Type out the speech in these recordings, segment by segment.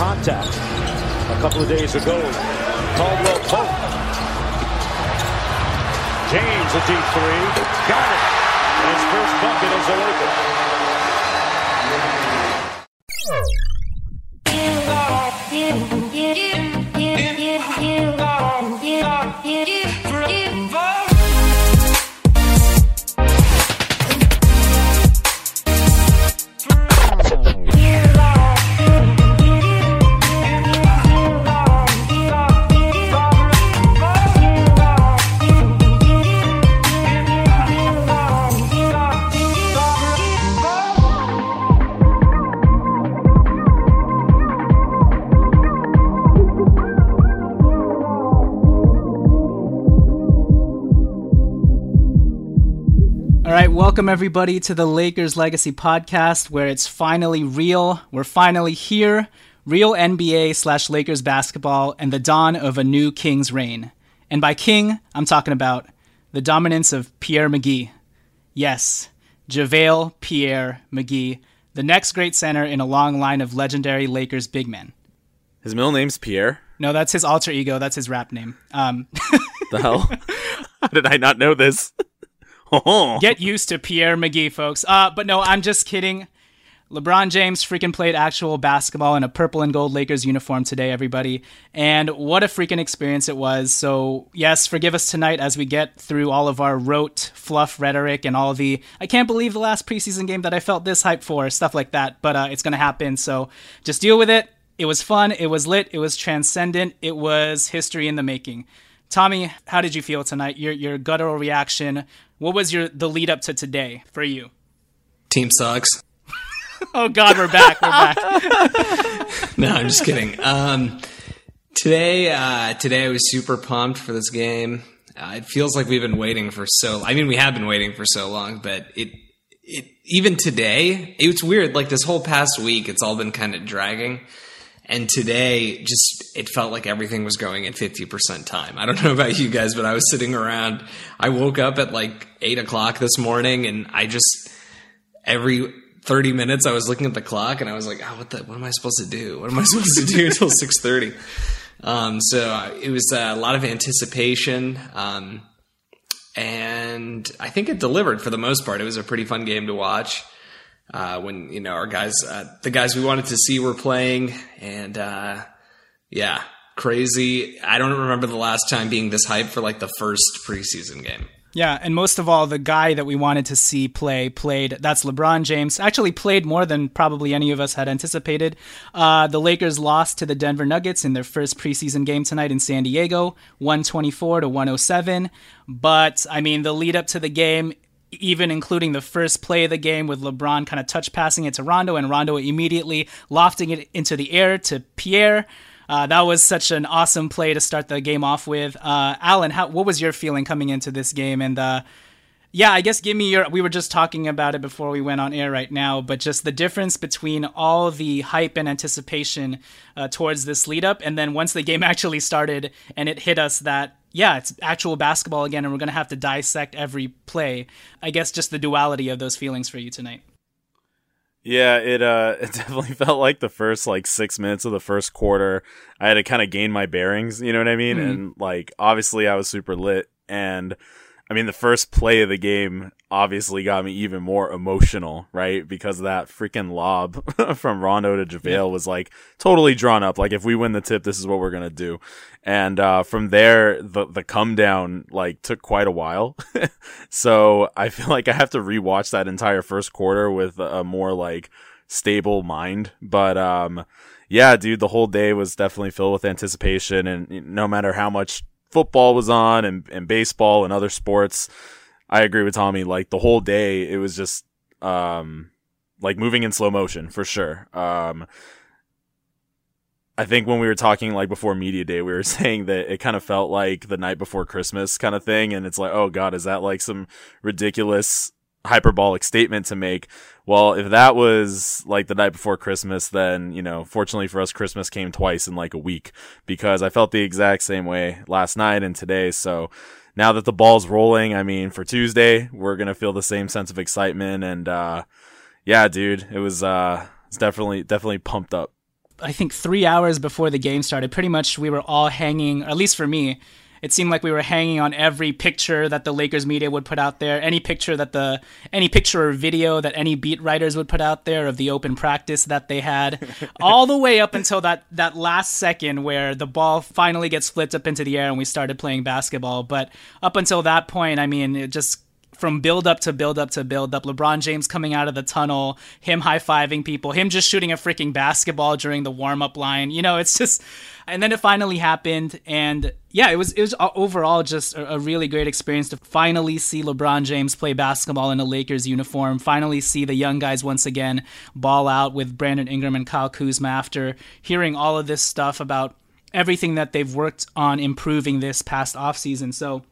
Contact a couple of days ago. Caldwell Pope. James, a deep three. Got it. His first bucket as a Laker. Welcome everybody to the Lakers Legacy Podcast, where it's finally real. We're finally here. Real NBA slash Lakers basketball and the dawn of a new King's reign. And by King, I'm talking about the dominance of Pierre McGee. Yes, JaVale Pierre McGee, the next great center in a long line of legendary Lakers big men. His middle name's Pierre. No, that's his alter ego. That's his rap name. Um, The hell? How did I not know this? Get used to Pierre McGee, folks. Uh, but no, I'm just kidding. LeBron James freaking played actual basketball in a purple and gold Lakers uniform today, everybody. And what a freaking experience it was. So, yes, forgive us tonight as we get through all of our rote fluff rhetoric and all the I can't believe the last preseason game that I felt this hype for, stuff like that. But uh, it's going to happen. So just deal with it. It was fun. It was lit. It was transcendent. It was history in the making. Tommy, how did you feel tonight? Your your guttural reaction. What was your the lead up to today for you? Team sucks. Oh God, we're back. We're back. no, I'm just kidding. Um, today, uh, today I was super pumped for this game. Uh, it feels like we've been waiting for so. I mean, we have been waiting for so long, but it, it even today, it's weird. Like this whole past week, it's all been kind of dragging. And today, just it felt like everything was going at fifty percent time. I don't know about you guys, but I was sitting around. I woke up at like eight o'clock this morning, and I just every 30 minutes I was looking at the clock and I was like, oh, what the, what am I supposed to do? What am I supposed to do until 6:30? Um, so it was a lot of anticipation. Um, and I think it delivered for the most part. It was a pretty fun game to watch. Uh, when you know our guys, uh, the guys we wanted to see were playing, and uh, yeah, crazy. I don't remember the last time being this hyped for like the first preseason game. Yeah, and most of all, the guy that we wanted to see play played. That's LeBron James. Actually, played more than probably any of us had anticipated. Uh, the Lakers lost to the Denver Nuggets in their first preseason game tonight in San Diego, 124 to 107. But I mean, the lead up to the game, even including the first play of the game with LeBron kind of touch passing it to Rondo and Rondo immediately lofting it into the air to Pierre. Uh, that was such an awesome play to start the game off with. Uh, Alan, how, what was your feeling coming into this game? And uh, yeah, I guess give me your. We were just talking about it before we went on air right now, but just the difference between all the hype and anticipation uh, towards this lead up, and then once the game actually started and it hit us that yeah, it's actual basketball again, and we're gonna have to dissect every play. I guess just the duality of those feelings for you tonight. Yeah, it uh it definitely felt like the first like 6 minutes of the first quarter I had to kind of gain my bearings, you know what I mean? Mm-hmm. And like obviously I was super lit and I mean, the first play of the game obviously got me even more emotional, right? Because that freaking lob from Rondo to JaVale yeah. was like totally drawn up. Like, if we win the tip, this is what we're gonna do. And uh, from there, the the come down like took quite a while. so I feel like I have to rewatch that entire first quarter with a more like stable mind. But um, yeah, dude, the whole day was definitely filled with anticipation, and no matter how much football was on and, and baseball and other sports. I agree with Tommy. Like the whole day, it was just, um, like moving in slow motion for sure. Um, I think when we were talking like before media day, we were saying that it kind of felt like the night before Christmas kind of thing. And it's like, oh God, is that like some ridiculous hyperbolic statement to make. Well, if that was like the night before Christmas, then, you know, fortunately for us, Christmas came twice in like a week because I felt the exact same way last night and today. So now that the ball's rolling, I mean, for Tuesday, we're going to feel the same sense of excitement. And, uh, yeah, dude, it was, uh, it's definitely, definitely pumped up. I think three hours before the game started, pretty much we were all hanging, at least for me, it seemed like we were hanging on every picture that the Lakers media would put out there, any picture that the any picture or video that any beat writers would put out there of the open practice that they had, all the way up until that that last second where the ball finally gets flipped up into the air and we started playing basketball. But up until that point, I mean, it just from build up to build up to build up. LeBron James coming out of the tunnel, him high fiving people, him just shooting a freaking basketball during the warm up line. You know, it's just, and then it finally happened, and yeah, it was it was overall just a, really great experience to finally see LeBron James play basketball in a Lakers uniform. Finally see the young guys once again ball out with Brandon Ingram and Kyle Kuzma after hearing all of this stuff about everything that they've worked on improving this past offseason. So,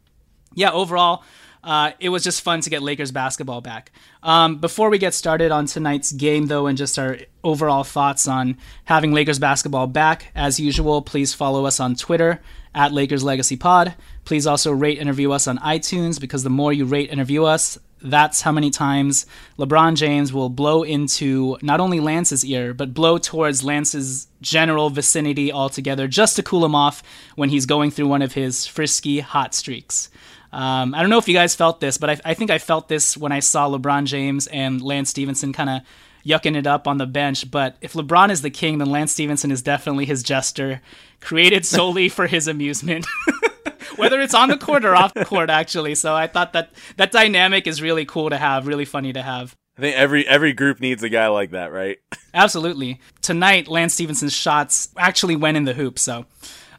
yeah, overall, uh, it was just fun to get Lakers basketball back. Um, before we get started on tonight's game, though, and just our overall thoughts on having Lakers basketball back, as usual, please follow us on Twitter at Lakers Legacy Pod. Please also rate and review us on iTunes because the more you rate and review us, that's how many times LeBron James will blow into not only Lance's ear, but blow towards Lance's general vicinity altogether just to cool him off when he's going through one of his frisky hot streaks. Um, I don't know if you guys felt this, but I, I, think I felt this when I saw LeBron James and Lance Stephenson kind of yucking it up on the bench. But if LeBron is the king, then Lance Stephenson is definitely his jester, created solely for his amusement. Whether it's on the court or off the court, actually. So I thought that that dynamic is really cool to have, really funny to have. I think every every group needs a guy like that, right? Absolutely. Tonight, Lance Stephenson's shots actually went in the hoop, so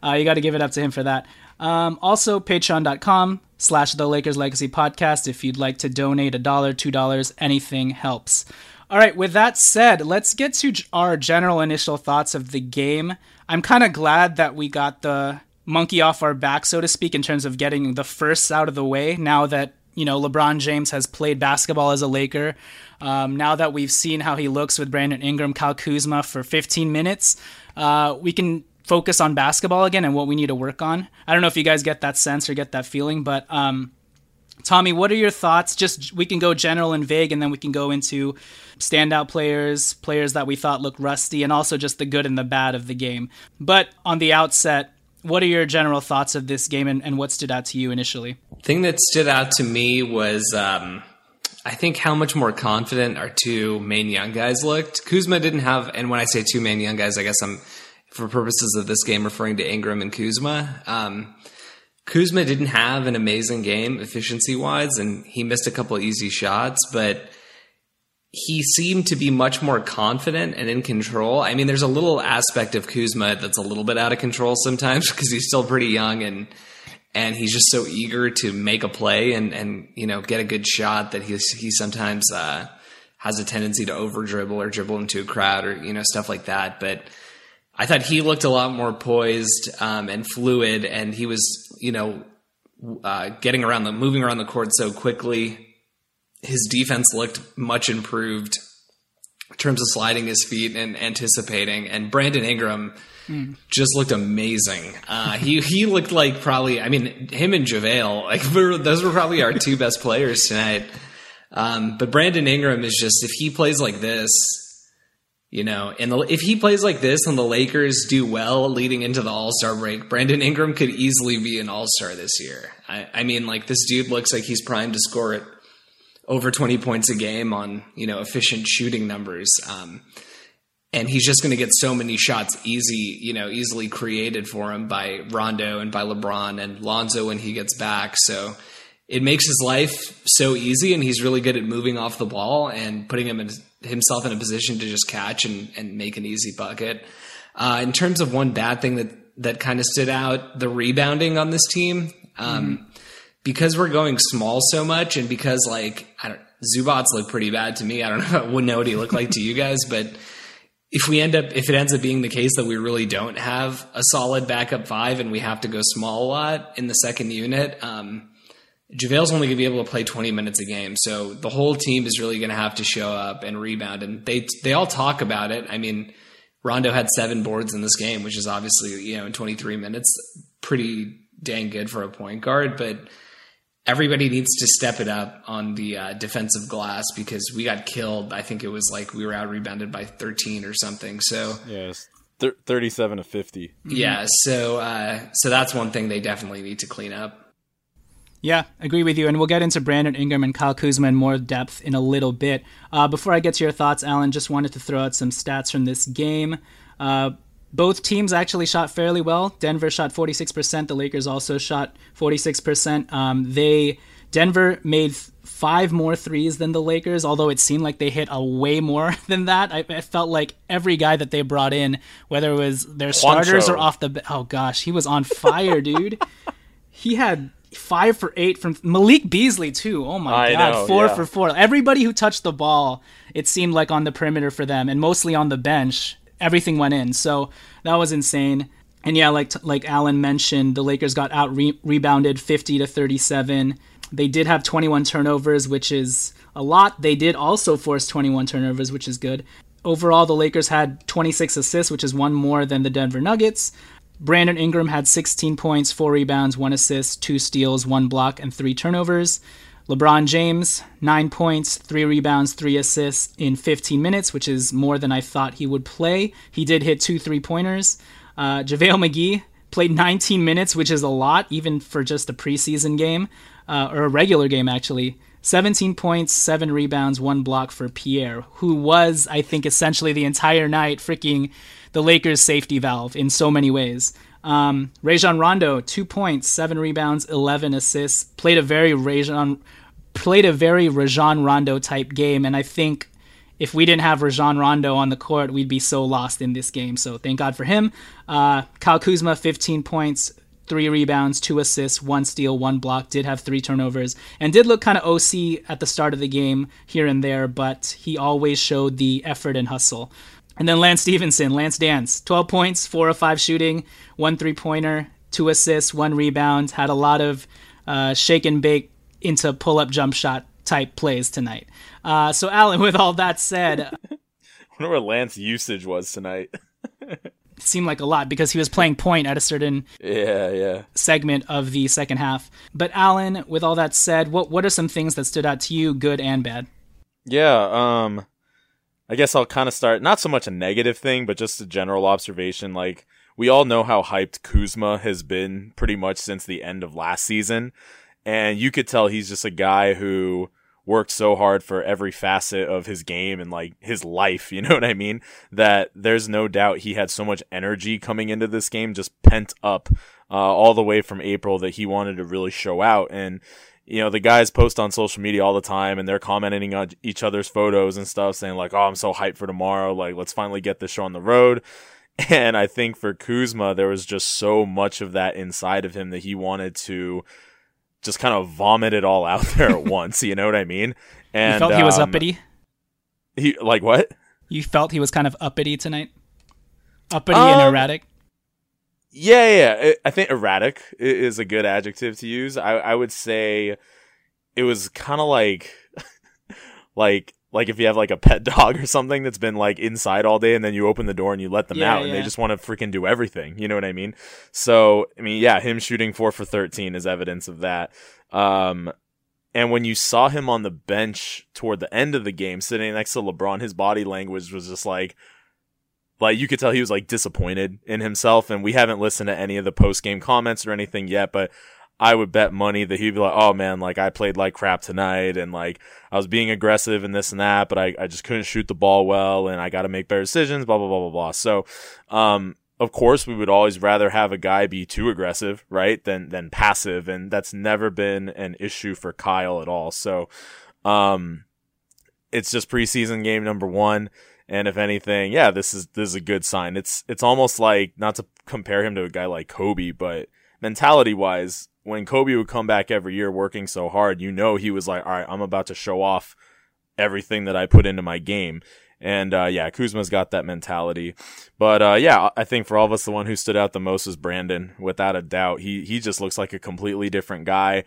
uh, you got to give it up to him for that. Um, also, patreon.com slash the Lakers Legacy Podcast if you'd like to donate a dollar, two dollars, anything helps. All right, with that said, let's get to our general initial thoughts of the game. I'm kind of glad that we got the monkey off our back, so to speak, in terms of getting the firsts out of the way now that, you know, LeBron James has played basketball as a Laker. Um, now that we've seen how he looks with Brandon Ingram, Kyle Kuzma for 15 minutes, uh, we can focus on basketball again and what we need to work on. I don't know if you guys get that sense or get that feeling, but um, Tommy, what are your thoughts? Just we can go general and vague, and then we can go into standout players, players that we thought looked rusty, and also just the good and the bad of the game. But on the outset, what are your general thoughts of this game and, and what stood out to you initially? thing that stood out to me was um, I think how much more confident our two main young guys looked. Kuzma didn't have, and when I say two main young guys, I guess I'm for purposes of this game referring to Ingram and Kuzma. Um, Kuzma didn't have an amazing game efficiency wise, and he missed a couple easy shots, but he seemed to be much more confident and in control. I mean, there's a little aspect of Kuzma that's a little bit out of control sometimes because he's still pretty young and and he's just so eager to make a play and and you know get a good shot that he's he sometimes uh, has a tendency to over dribble or dribble into a crowd or you know stuff like that. But I thought he looked a lot more poised um, and fluid, and he was you know uh, getting around the moving around the court so quickly. His defense looked much improved in terms of sliding his feet and anticipating. And Brandon Ingram mm. just looked amazing. Uh, he he looked like probably. I mean, him and JaVale, like those were probably our two best players tonight. Um, but Brandon Ingram is just if he plays like this, you know, and the, if he plays like this and the Lakers do well leading into the All Star break, Brandon Ingram could easily be an All Star this year. I, I mean, like this dude looks like he's primed to score it over 20 points a game on, you know, efficient shooting numbers. Um, and he's just going to get so many shots easy, you know, easily created for him by Rondo and by LeBron and Lonzo when he gets back. So it makes his life so easy, and he's really good at moving off the ball and putting him in, himself in a position to just catch and, and make an easy bucket. Uh, in terms of one bad thing that that kind of stood out, the rebounding on this team. Um, mm-hmm because we're going small so much and because like I don't Zubac look pretty bad to me. I don't know, wouldn't know what he looked like to you guys, but if we end up if it ends up being the case that we really don't have a solid backup five and we have to go small a lot in the second unit, um, JaVale's only going to be able to play 20 minutes a game. So the whole team is really going to have to show up and rebound. And they, they all talk about it. I mean, Rondo had seven boards in this game, which is obviously, you know, in 23 minutes, pretty dang good for a point guard. But everybody needs to step it up on the uh, defensive glass because we got killed. I think it was like we were out rebounded by 13 or something. So yes, th- 37 to 50. Yeah, so uh, so that's one thing they definitely need to clean up. Yeah, agree with you. And we'll get into Brandon Ingram and Kyle Kuzma in more depth in a little bit. Uh, before I get to your thoughts, Alan, just wanted to throw out some stats from this game. Uh, both teams actually shot fairly well. Denver shot 46%. The Lakers also shot 46%. Um, they Denver made five more threes than the Lakers, although it seemed like they hit a way more than that. I, I felt like every guy that they brought in, whether it was their starters or off the oh gosh, he was on fire, dude. He had five for eight from Malik Beasley too. Oh my I god, know, four yeah. for four. Everybody who touched the ball, it seemed like on the perimeter for them, and mostly on the bench everything went in. So that was insane. And yeah, like like Alan mentioned, the Lakers got out re- rebounded 50 to 37. They did have 21 turnovers, which is a lot. They did also force 21 turnovers, which is good. Overall, the Lakers had 26 assists, which is one more than the Denver Nuggets. Brandon Ingram had 16 points, 4 rebounds, 1 assist, 2 steals, 1 block, and 3 turnovers. LeBron James, nine points, three rebounds, three assists in 15 minutes, which is more than I thought he would play. He did hit two three pointers. Uh, JaVale McGee played 19 minutes, which is a lot, even for just a preseason game, uh, or a regular game, actually. 17 points, seven rebounds, one block for Pierre, who was, I think, essentially the entire night freaking the Lakers' safety valve in so many ways. Um, Rajon Rondo, two points, seven rebounds, 11 assists, played a very Rajon played a very Rajon Rondo type game, and I think if we didn't have Rajon Rondo on the court, we'd be so lost in this game. So thank God for him. Uh, Kyle Kuzma, 15 points, three rebounds, two assists, one steal, one block. Did have three turnovers and did look kind of OC at the start of the game here and there, but he always showed the effort and hustle. And then Lance Stephenson, Lance Dance, 12 points, four of five shooting, one three pointer, two assists, one rebound. Had a lot of uh, shake and bake into pull up jump shot type plays tonight. Uh, so, Alan, with all that said, I wonder where Lance usage was tonight. seemed like a lot because he was playing point at a certain yeah yeah segment of the second half. But Alan, with all that said, what what are some things that stood out to you, good and bad? Yeah, um, I guess I'll kind of start not so much a negative thing, but just a general observation. Like we all know how hyped Kuzma has been pretty much since the end of last season. And you could tell he's just a guy who worked so hard for every facet of his game and like his life, you know what I mean? That there's no doubt he had so much energy coming into this game, just pent up uh, all the way from April that he wanted to really show out. And you know, the guys post on social media all the time and they're commenting on each other's photos and stuff saying like, "Oh, I'm so hyped for tomorrow. Like, let's finally get this show on the road." And I think for Kuzma, there was just so much of that inside of him that he wanted to just kind of vomit it all out there at once. You know what I mean? And you felt he was um, uppity. He like what? You felt he was kind of uppity tonight. Uppity um, and erratic. Yeah, yeah. I think erratic is a good adjective to use. I, I would say it was kind of like, like, like if you have like a pet dog or something that's been like inside all day and then you open the door and you let them yeah, out and yeah. they just want to freaking do everything. You know what I mean? So, I mean, yeah, him shooting four for 13 is evidence of that. Um, and when you saw him on the bench toward the end of the game, sitting next to LeBron, his body language was just like, like you could tell he was like disappointed in himself and we haven't listened to any of the post game comments or anything yet but I would bet money that he'd be like, oh man, like I played like crap tonight and like I was being aggressive and this and that, but I, I just couldn't shoot the ball well and I got to make better decisions, blah, blah, blah, blah, blah. So, um, of course we would always rather have a guy be too aggressive, right? Than, than passive. And that's never been an issue for Kyle at all. So, um, it's just preseason game number one. And if anything, yeah, this is this is a good sign. It's it's almost like not to compare him to a guy like Kobe, but mentality wise, when Kobe would come back every year working so hard, you know he was like, all right, I'm about to show off everything that I put into my game. And uh, yeah, Kuzma's got that mentality. But uh, yeah, I think for all of us, the one who stood out the most was Brandon, without a doubt. He he just looks like a completely different guy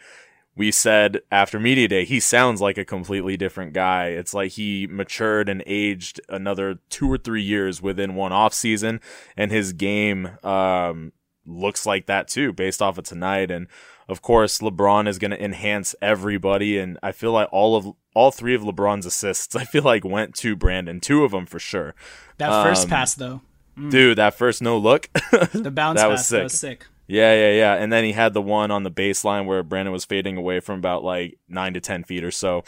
we said after media day he sounds like a completely different guy it's like he matured and aged another two or three years within one off season and his game um, looks like that too based off of tonight and of course lebron is going to enhance everybody and i feel like all of all three of lebron's assists i feel like went to brandon two of them for sure that first um, pass though mm. dude that first no look the bounce that pass was sick. That was sick yeah, yeah, yeah. And then he had the one on the baseline where Brandon was fading away from about like nine to ten feet or so.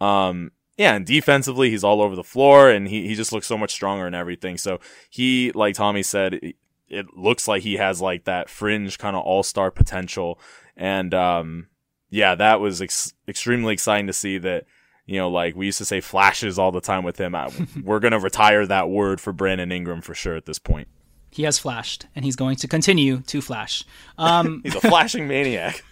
Um, yeah, and defensively, he's all over the floor, and he he just looks so much stronger and everything. So he, like Tommy said, it, it looks like he has like that fringe kind of all star potential, and um, yeah, that was ex- extremely exciting to see that. You know, like we used to say flashes all the time with him. We're gonna retire that word for Brandon Ingram for sure at this point he has flashed, and he's going to continue to flash. Um, he's a flashing maniac.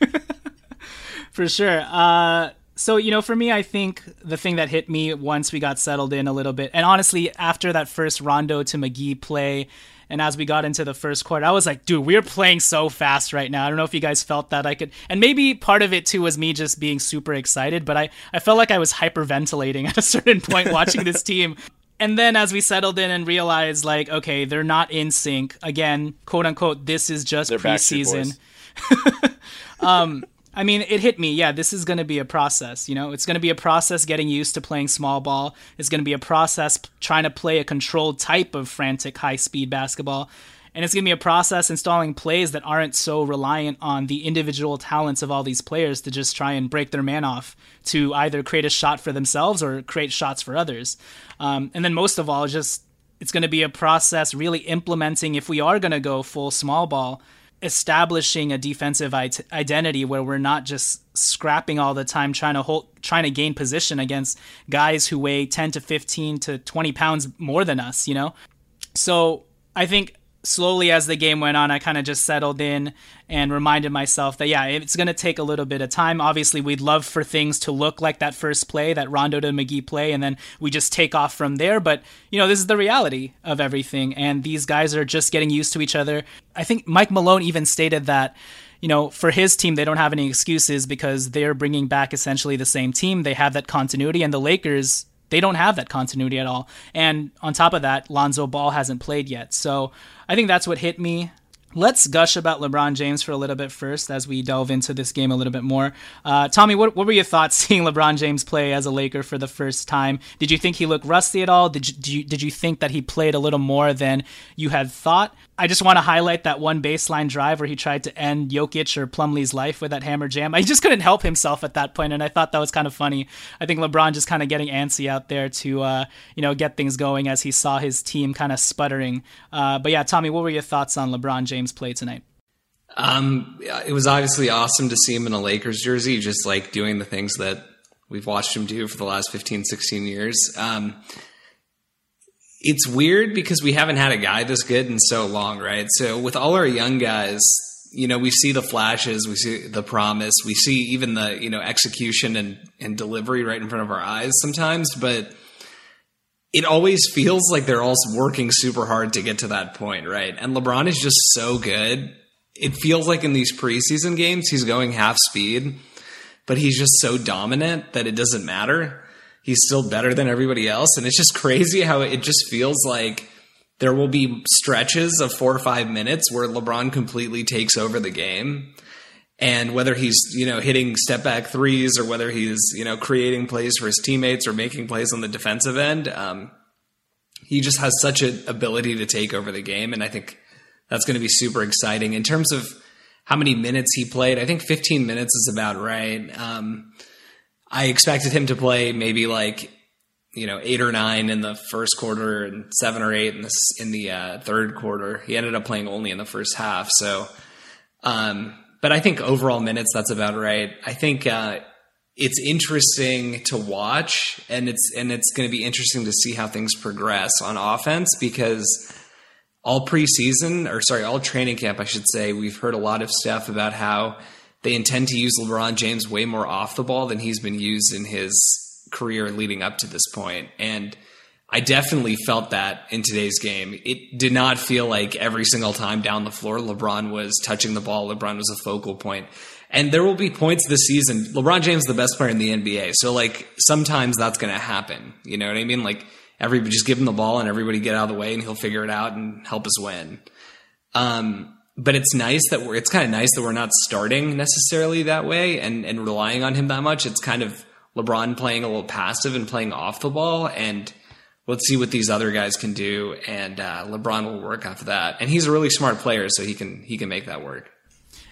for sure. Uh, so, you know, for me, I think the thing that hit me once we got settled in a little bit, and honestly, after that first Rondo to McGee play, and as we got into the first quarter, I was like, dude, we're playing so fast right now. I don't know if you guys felt that. I could, and maybe part of it too was me just being super excited, but I, I felt like I was hyperventilating at a certain point watching this team and then as we settled in and realized like okay they're not in sync again quote unquote this is just they're preseason um I mean, it hit me. Yeah, this is going to be a process. You know, it's going to be a process getting used to playing small ball. It's going to be a process trying to play a controlled type of frantic, high speed basketball. And it's going to be a process installing plays that aren't so reliant on the individual talents of all these players to just try and break their man off to either create a shot for themselves or create shots for others. Um, and then most of all, just it's going to be a process really implementing if we are going to go full small ball establishing a defensive identity where we're not just scrapping all the time trying to hold trying to gain position against guys who weigh 10 to 15 to 20 pounds more than us you know? So i think slowly as the game went on, I kind of just settled in and reminded myself that, yeah, it's going to take a little bit of time. Obviously, we'd love for things to look like that first play, that Rondo to McGee play, and then we just take off from there. But, you know, this is the reality of everything. And these guys are just getting used to each other. I think Mike Malone even stated that. You know, for his team, they don't have any excuses because they're bringing back essentially the same team. They have that continuity, and the Lakers they don't have that continuity at all. And on top of that, Lonzo Ball hasn't played yet. So I think that's what hit me. Let's gush about LeBron James for a little bit first as we delve into this game a little bit more. Uh, Tommy, what, what were your thoughts seeing LeBron James play as a Laker for the first time? Did you think he looked rusty at all? Did you, did you, did you think that he played a little more than you had thought? I just want to highlight that one baseline drive where he tried to end Jokic or Plumlee's life with that hammer jam. I just couldn't help himself at that point, and I thought that was kind of funny. I think LeBron just kind of getting antsy out there to, uh, you know, get things going as he saw his team kind of sputtering. Uh, but yeah, Tommy, what were your thoughts on LeBron James' play tonight? Um, it was obviously awesome to see him in a Lakers jersey, just like doing the things that we've watched him do for the last 15, 16 years. Um, it's weird because we haven't had a guy this good in so long, right? So with all our young guys, you know, we see the flashes, we see the promise, we see even the, you know, execution and, and delivery right in front of our eyes sometimes, but it always feels like they're all working super hard to get to that point, right? And LeBron is just so good. It feels like in these preseason games, he's going half speed, but he's just so dominant that it doesn't matter he's still better than everybody else. And it's just crazy how it just feels like there will be stretches of four or five minutes where LeBron completely takes over the game. And whether he's, you know, hitting step back threes or whether he's, you know, creating plays for his teammates or making plays on the defensive end, um, he just has such an ability to take over the game. And I think that's going to be super exciting. In terms of how many minutes he played, I think 15 minutes is about right. Um, I expected him to play maybe like you know eight or nine in the first quarter and seven or eight in the in the uh, third quarter. He ended up playing only in the first half. So, um, but I think overall minutes that's about right. I think uh, it's interesting to watch, and it's and it's going to be interesting to see how things progress on offense because all preseason or sorry, all training camp, I should say, we've heard a lot of stuff about how they intend to use LeBron James way more off the ball than he's been used in his career leading up to this point. And I definitely felt that in today's game. It did not feel like every single time down the floor LeBron was touching the ball, LeBron was a focal point. And there will be points this season. LeBron James is the best player in the NBA. So like sometimes that's going to happen. You know what I mean? Like everybody just give him the ball and everybody get out of the way and he'll figure it out and help us win. Um, but it's nice that we're it's kind of nice that we're not starting necessarily that way and and relying on him that much. It's kind of LeBron playing a little passive and playing off the ball and let's see what these other guys can do and uh, LeBron will work off of that. And he's a really smart player so he can he can make that work.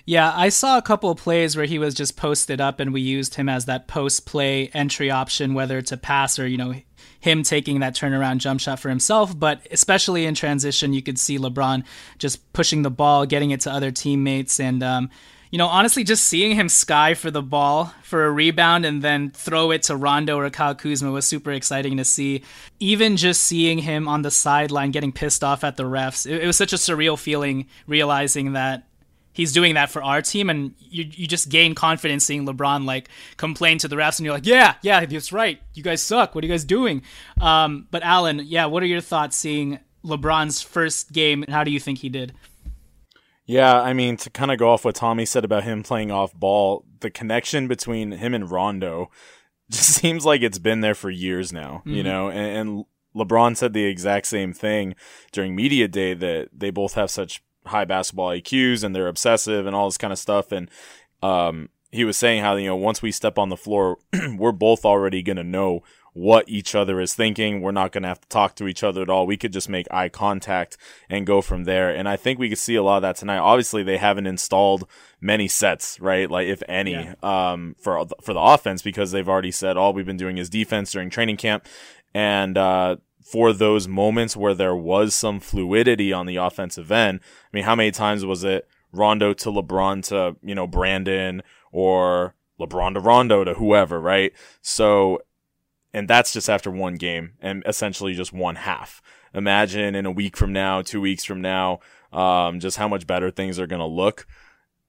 Yeah, I saw a couple of plays where he was just posted up and we used him as that post play entry option, whether to pass or, you know, him taking that turnaround jump shot for himself. But especially in transition, you could see LeBron just pushing the ball, getting it to other teammates. And, um, you know, honestly, just seeing him sky for the ball for a rebound and then throw it to Rondo or Kyle Kuzma was super exciting to see. Even just seeing him on the sideline getting pissed off at the refs, it, it was such a surreal feeling realizing that he's doing that for our team, and you you just gain confidence seeing LeBron like complain to the refs, and you're like, yeah, yeah, that's right. You guys suck. What are you guys doing? Um, but Alan, yeah, what are your thoughts seeing LeBron's first game, and how do you think he did? Yeah, I mean, to kind of go off what Tommy said about him playing off ball, the connection between him and Rondo just seems like it's been there for years now, mm-hmm. you know, and, and LeBron said the exact same thing during media day that they both have such high basketball IQs and they're obsessive and all this kind of stuff. And um, he was saying how you know once we step on the floor, we're both already gonna know what each other is thinking. We're not gonna have to talk to each other at all. We could just make eye contact and go from there. And I think we could see a lot of that tonight. Obviously, they haven't installed many sets, right? Like if any, yeah. um, for for the offense because they've already said all we've been doing is defense during training camp. And uh, for those moments where there was some fluidity on the offensive end. I mean, how many times was it Rondo to LeBron to, you know, Brandon or LeBron to Rondo to whoever, right? So, and that's just after one game and essentially just one half. Imagine in a week from now, two weeks from now, um, just how much better things are going to look.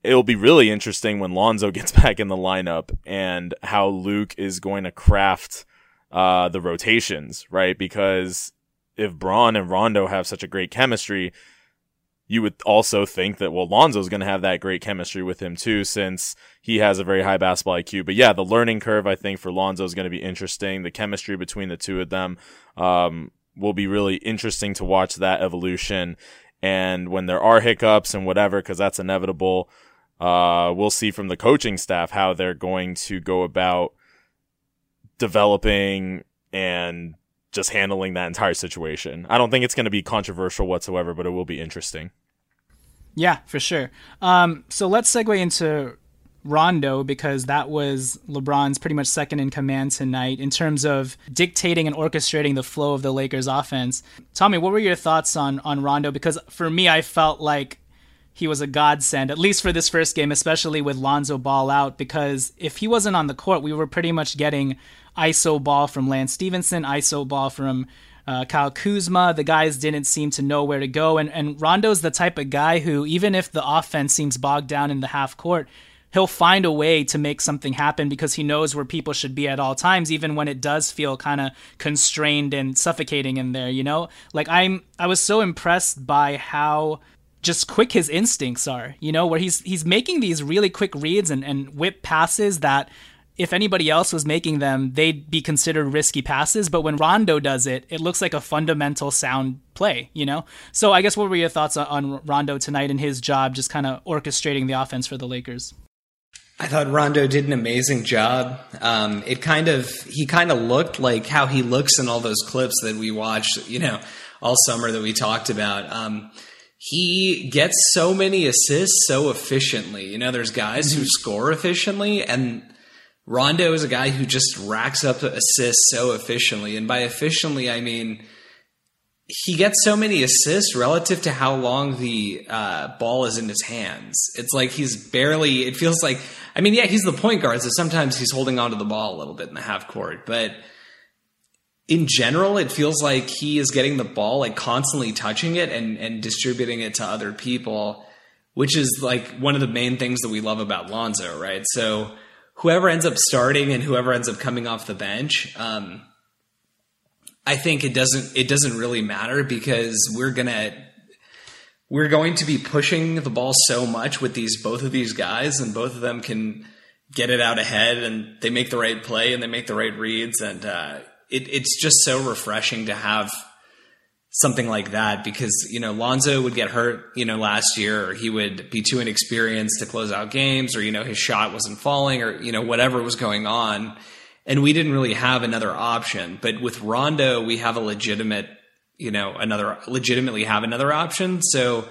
It'll be really interesting when Lonzo gets back in the lineup and how Luke is going to craft uh, the rotations, right? Because if Bron and Rondo have such a great chemistry, you would also think that well Lonzo's going to have that great chemistry with him too since he has a very high basketball IQ. But yeah, the learning curve I think for Lonzo is going to be interesting. The chemistry between the two of them um, will be really interesting to watch that evolution. And when there are hiccups and whatever, because that's inevitable, uh, we'll see from the coaching staff how they're going to go about developing and just handling that entire situation. I don't think it's going to be controversial whatsoever, but it will be interesting. Yeah, for sure. Um, so let's segue into Rondo because that was LeBron's pretty much second in command tonight in terms of dictating and orchestrating the flow of the Lakers offense. Tommy, what were your thoughts on on Rondo? Because for me, I felt like he was a godsend, at least for this first game, especially with Lonzo Ball out, because if he wasn't on the court, we were pretty much getting ISO ball from Lance Stephenson, ISO ball from uh, Kyle Kuzma. The guys didn't seem to know where to go. And, and Rondo's the type of guy who, even if the offense seems bogged down in the half court, he'll find a way to make something happen because he knows where people should be at all times even when it does feel kind of constrained and suffocating in there you know like i'm i was so impressed by how just quick his instincts are you know where he's he's making these really quick reads and, and whip passes that if anybody else was making them, they'd be considered risky passes. But when Rondo does it, it looks like a fundamental sound play, you know? So I guess what were your thoughts on Rondo tonight and his job just kind of orchestrating the offense for the Lakers? I thought Rondo did an amazing job. Um, it kind of, he kind of looked like how he looks in all those clips that we watched, you know, all summer that we talked about. Um, he gets so many assists so efficiently. You know, there's guys who score efficiently and Rondo is a guy who just racks up assists so efficiently. And by efficiently, I mean he gets so many assists relative to how long the uh, ball is in his hands. It's like he's barely, it feels like, I mean, yeah, he's the point guard, so sometimes he's holding onto the ball a little bit in the half court. But in general, it feels like he is getting the ball, like constantly touching it and, and distributing it to other people, which is like one of the main things that we love about Lonzo, right? So, whoever ends up starting and whoever ends up coming off the bench, um, I think it doesn't it doesn't really matter because we're gonna we're going to be pushing the ball so much with these both of these guys, and both of them can get it out ahead, and they make the right play and they make the right reads, and uh, it, it's just so refreshing to have something like that because you know Lonzo would get hurt you know last year or he would be too inexperienced to close out games or you know his shot wasn't falling or you know whatever was going on. And we didn't really have another option. But with Rondo we have a legitimate you know another legitimately have another option. So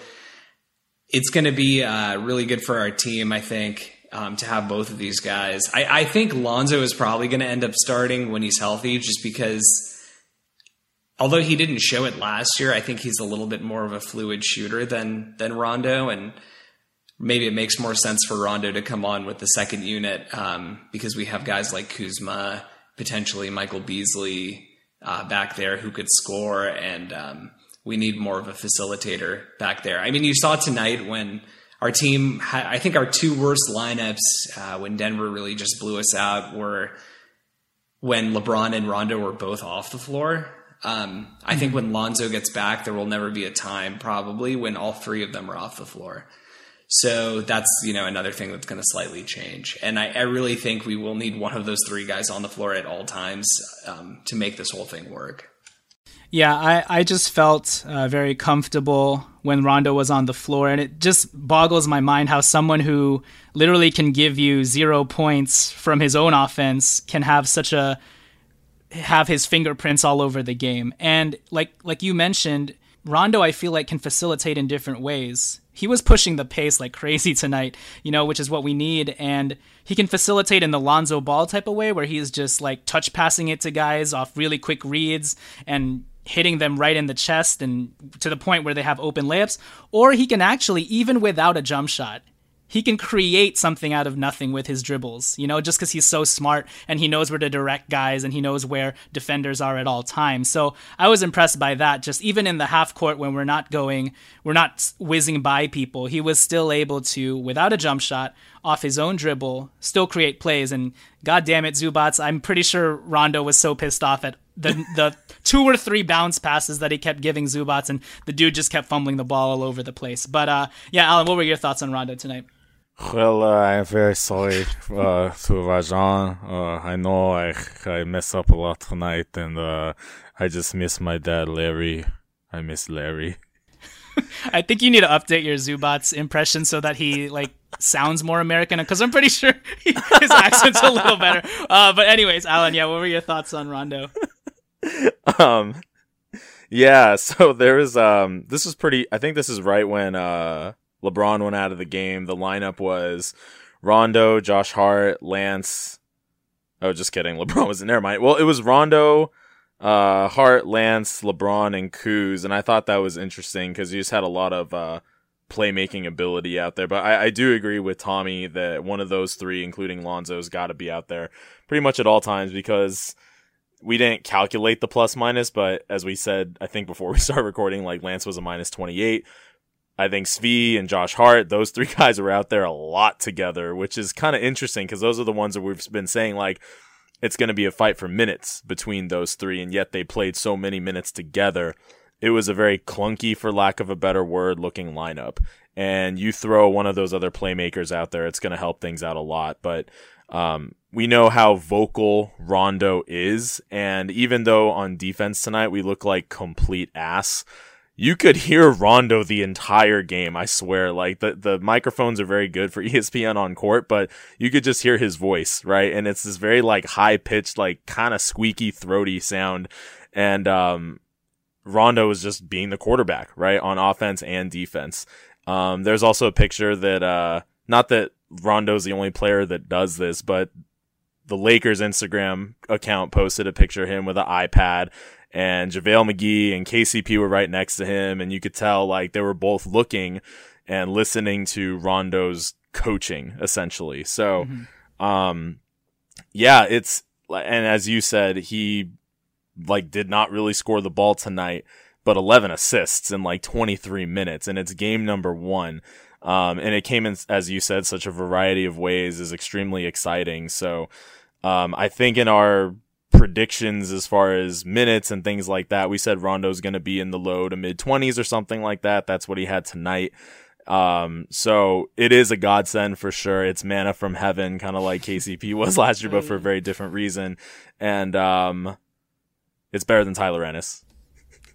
it's going to be uh, really good for our team I think um, to have both of these guys. I, I think Lonzo is probably going to end up starting when he's healthy just because although he didn't show it last year, I think he's a little bit more of a fluid shooter than than Rondo, and maybe it makes more sense for Rondo to come on with the second unit um, because we have guys like Kuzma, potentially Michael Beasley uh, back there who could score, and um, we need more of a facilitator back there. I mean, you saw tonight when our team, had, I think our two worst lineups uh, when Denver really just blew us out were when LeBron and Rondo were both off the floor. Um, I think when Lonzo gets back, there will never be a time probably when all three of them are off the floor. So that's you know another thing that's going to slightly change, and I, I, really think we will need one of those three guys on the floor at all times um, to make this whole thing work. Yeah, I, I just felt uh, very comfortable when Rondo was on the floor, and it just boggles my mind how someone who literally can give you zero points from his own offense can have such a have his fingerprints all over the game. And like like you mentioned, Rondo I feel like can facilitate in different ways. He was pushing the pace like crazy tonight, you know, which is what we need and he can facilitate in the Lonzo Ball type of way where he's just like touch passing it to guys off really quick reads and hitting them right in the chest and to the point where they have open layups or he can actually even without a jump shot he can create something out of nothing with his dribbles, you know, just because he's so smart and he knows where to direct guys and he knows where defenders are at all times. So I was impressed by that. Just even in the half court when we're not going, we're not whizzing by people, he was still able to, without a jump shot, off his own dribble, still create plays. And god damn it, Zubac, I'm pretty sure Rondo was so pissed off at the the two or three bounce passes that he kept giving Zubac, and the dude just kept fumbling the ball all over the place. But uh, yeah, Alan, what were your thoughts on Rondo tonight? Well, uh, I'm very sorry uh, to Rajon. Uh, I know I I mess up a lot tonight, and uh, I just miss my dad, Larry. I miss Larry. I think you need to update your Zubac impression so that he like sounds more American because I'm pretty sure he, his accent's a little better. Uh, but anyways, Alan, yeah, what were your thoughts on Rondo? um, yeah, so there was um, this was pretty. I think this is right when uh LeBron went out of the game. The lineup was Rondo, Josh Hart, Lance. Oh, just kidding. LeBron was in. Never mind. Well, it was Rondo, uh, Hart, Lance, LeBron, and Kuz, and I thought that was interesting because you just had a lot of uh, playmaking ability out there. But I, I, do agree with Tommy that one of those three, including Lonzo's, got to be out there pretty much at all times because we didn't calculate the plus minus. But as we said, I think before we start recording, like Lance was a minus twenty eight. I think Svi and Josh Hart, those three guys were out there a lot together, which is kind of interesting because those are the ones that we've been saying like it's going to be a fight for minutes between those three, and yet they played so many minutes together. It was a very clunky, for lack of a better word, looking lineup. And you throw one of those other playmakers out there, it's going to help things out a lot. But um, we know how vocal Rondo is, and even though on defense tonight we look like complete ass, you could hear Rondo the entire game. I swear, like the, the microphones are very good for ESPN on court, but you could just hear his voice, right? And it's this very like high pitched, like kind of squeaky, throaty sound. And, um, Rondo was just being the quarterback, right? On offense and defense. Um, there's also a picture that, uh, not that Rondo's the only player that does this, but the Lakers Instagram account posted a picture of him with an iPad and JaVale McGee and KCP were right next to him. And you could tell like they were both looking and listening to Rondo's coaching essentially. So, mm-hmm. um, yeah, it's, and as you said, he like did not really score the ball tonight, but 11 assists in like 23 minutes and it's game number one. Um, and it came in, as you said, such a variety of ways is extremely exciting. So, um, I think in our predictions as far as minutes and things like that. We said Rondo's going to be in the low to mid 20s or something like that. That's what he had tonight. Um, so it is a godsend for sure. It's manna from heaven, kind of like KCP was last year, but for a very different reason. And, um, it's better than Tyler Ennis.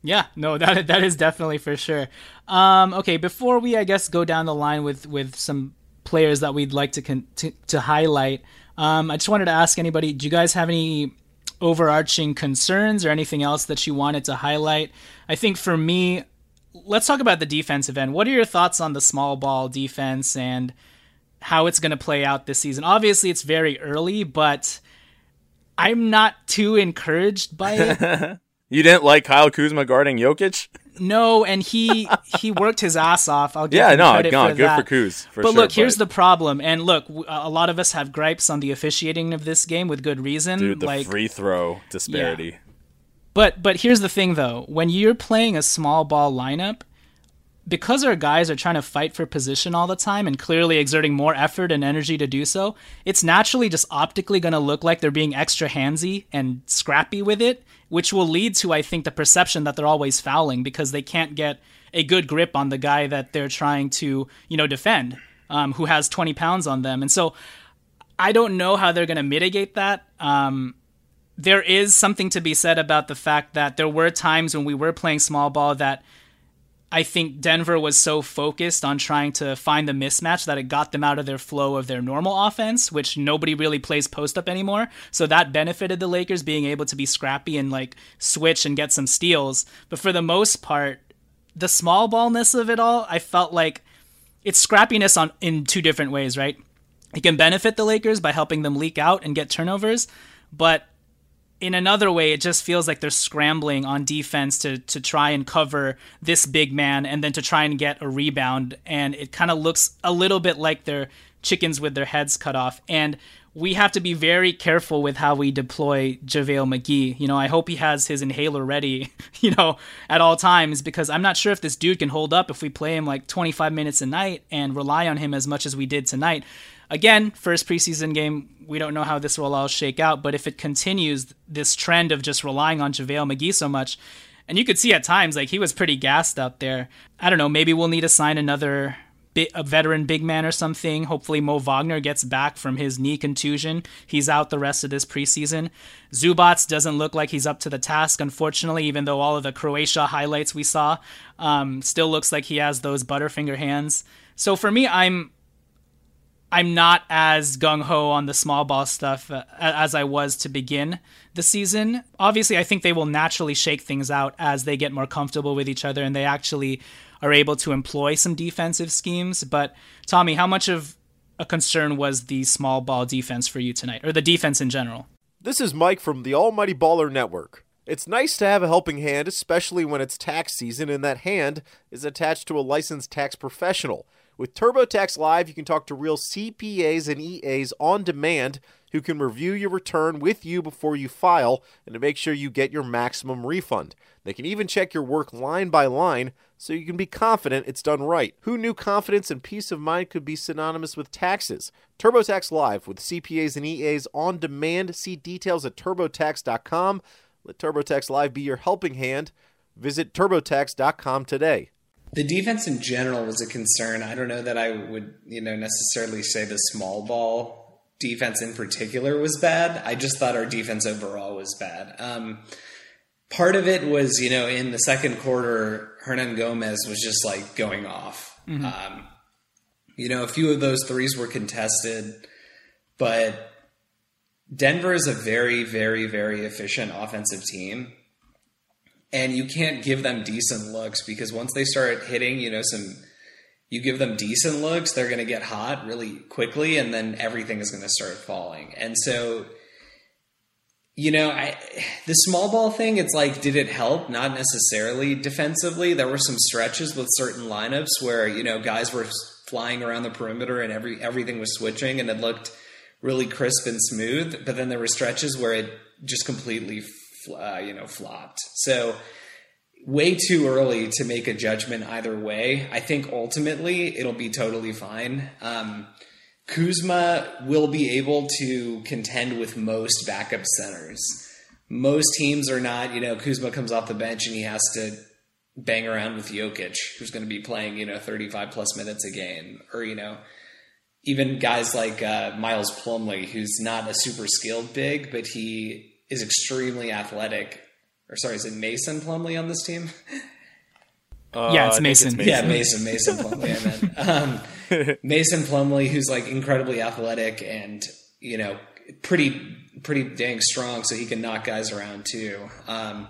Yeah, no, that that is definitely for sure. Um, okay, before we, I guess, go down the line with with some players that we'd like to con- to, to highlight, um, I just wanted to ask anybody: Do you guys have any overarching concerns or anything else that you wanted to highlight. I think for me, let's talk about the defensive end. What are your thoughts on the small ball defense and how it's going to play out this season? Obviously, it's very early, but I'm not too encouraged by it. you didn't like Kyle Kuzma guarding Jokic? No, and he he worked his ass off. I'll give yeah, him no, credit no, for good that. for Kuz. For but sure, look, here's the problem. And look, a lot of us have gripes on the officiating of this game with good reason. Dude, the like, free throw disparity. Yeah. But but here's the thing though, when you're playing a small ball lineup, because our guys are trying to fight for position all the time and clearly exerting more effort and energy to do so, it's naturally just optically going to look like they're being extra handsy and scrappy with it, which will lead to, I think, the perception that they're always fouling because they can't get a good grip on the guy that they're trying to, you know, defend, um, who has 20 pounds on them. And so I don't know how they're going to mitigate that. Um, there is something to be said about the fact that there were times when we were playing small ball that – I think Denver was so focused on trying to find the mismatch that it got them out of their flow of their normal offense, which nobody really plays post up anymore. So that benefited the Lakers being able to be scrappy and like switch and get some steals. But for the most part, the small ballness of it all, I felt like it's scrappiness on in two different ways, right? It can benefit the Lakers by helping them leak out and get turnovers, but in another way, it just feels like they're scrambling on defense to to try and cover this big man and then to try and get a rebound. And it kind of looks a little bit like they're chickens with their heads cut off. And we have to be very careful with how we deploy JaVale McGee. You know, I hope he has his inhaler ready, you know, at all times because I'm not sure if this dude can hold up if we play him like 25 minutes a night and rely on him as much as we did tonight. Again, first preseason game, we don't know how this will all shake out, but if it continues this trend of just relying on JaVale McGee so much, and you could see at times like he was pretty gassed out there. I don't know, maybe we'll need to sign another bi- a veteran big man or something. Hopefully, Mo Wagner gets back from his knee contusion. He's out the rest of this preseason. Zubac doesn't look like he's up to the task, unfortunately, even though all of the Croatia highlights we saw um, still looks like he has those Butterfinger hands. So for me, I'm I'm not as gung ho on the small ball stuff uh, as I was to begin the season. Obviously, I think they will naturally shake things out as they get more comfortable with each other and they actually are able to employ some defensive schemes. But Tommy, how much of a concern was the small ball defense for you tonight, or the defense in general? This is Mike from the Almighty Baller Network. It's nice to have a helping hand, especially when it's tax season and that hand is attached to a licensed tax professional. With TurboTax Live, you can talk to real CPAs and EAs on demand who can review your return with you before you file and to make sure you get your maximum refund. They can even check your work line by line so you can be confident it's done right. Who knew confidence and peace of mind could be synonymous with taxes? TurboTax Live with CPAs and EAs on demand. See details at turbotax.com. Let TurboTax Live be your helping hand. Visit turbotax.com today. The defense in general was a concern. I don't know that I would, you know, necessarily say the small ball defense in particular was bad. I just thought our defense overall was bad. Um, part of it was, you know, in the second quarter, Hernangomez was just like going off. Mm-hmm. Um, you know, a few of those threes were contested, but Denver is a very, very, very efficient offensive team and you can't give them decent looks because once they start hitting, you know, some you give them decent looks, they're going to get hot really quickly, and then everything is going to start falling. And so, you know, I, the small ball thing, it's like, did it help? Not necessarily defensively. There were some stretches with certain lineups where you know guys were flying around the perimeter and every everything was switching, and it looked really crisp and smooth. But then there were stretches where it just completely uh, you know, flopped. So way too early to make a judgment either way. I think ultimately it'll be totally fine. Um, Kuzma will be able to contend with most backup centers. Most teams are not, you know, Kuzma comes off the bench and he has to bang around with Jokic, who's going to be playing, you know, 35 plus minutes a game. Or, you know, even guys like uh, Miles Plumlee, who's not a super skilled big, but he is extremely athletic. Or sorry, is it Mason Plumlee on this team? Uh, yeah, it's Mason. it's Mason. Yeah, Mason. Mason Plumlee. I meant um, Mason Plumlee, who's like incredibly athletic and you know pretty pretty dang strong, so he can knock guys around too. Um,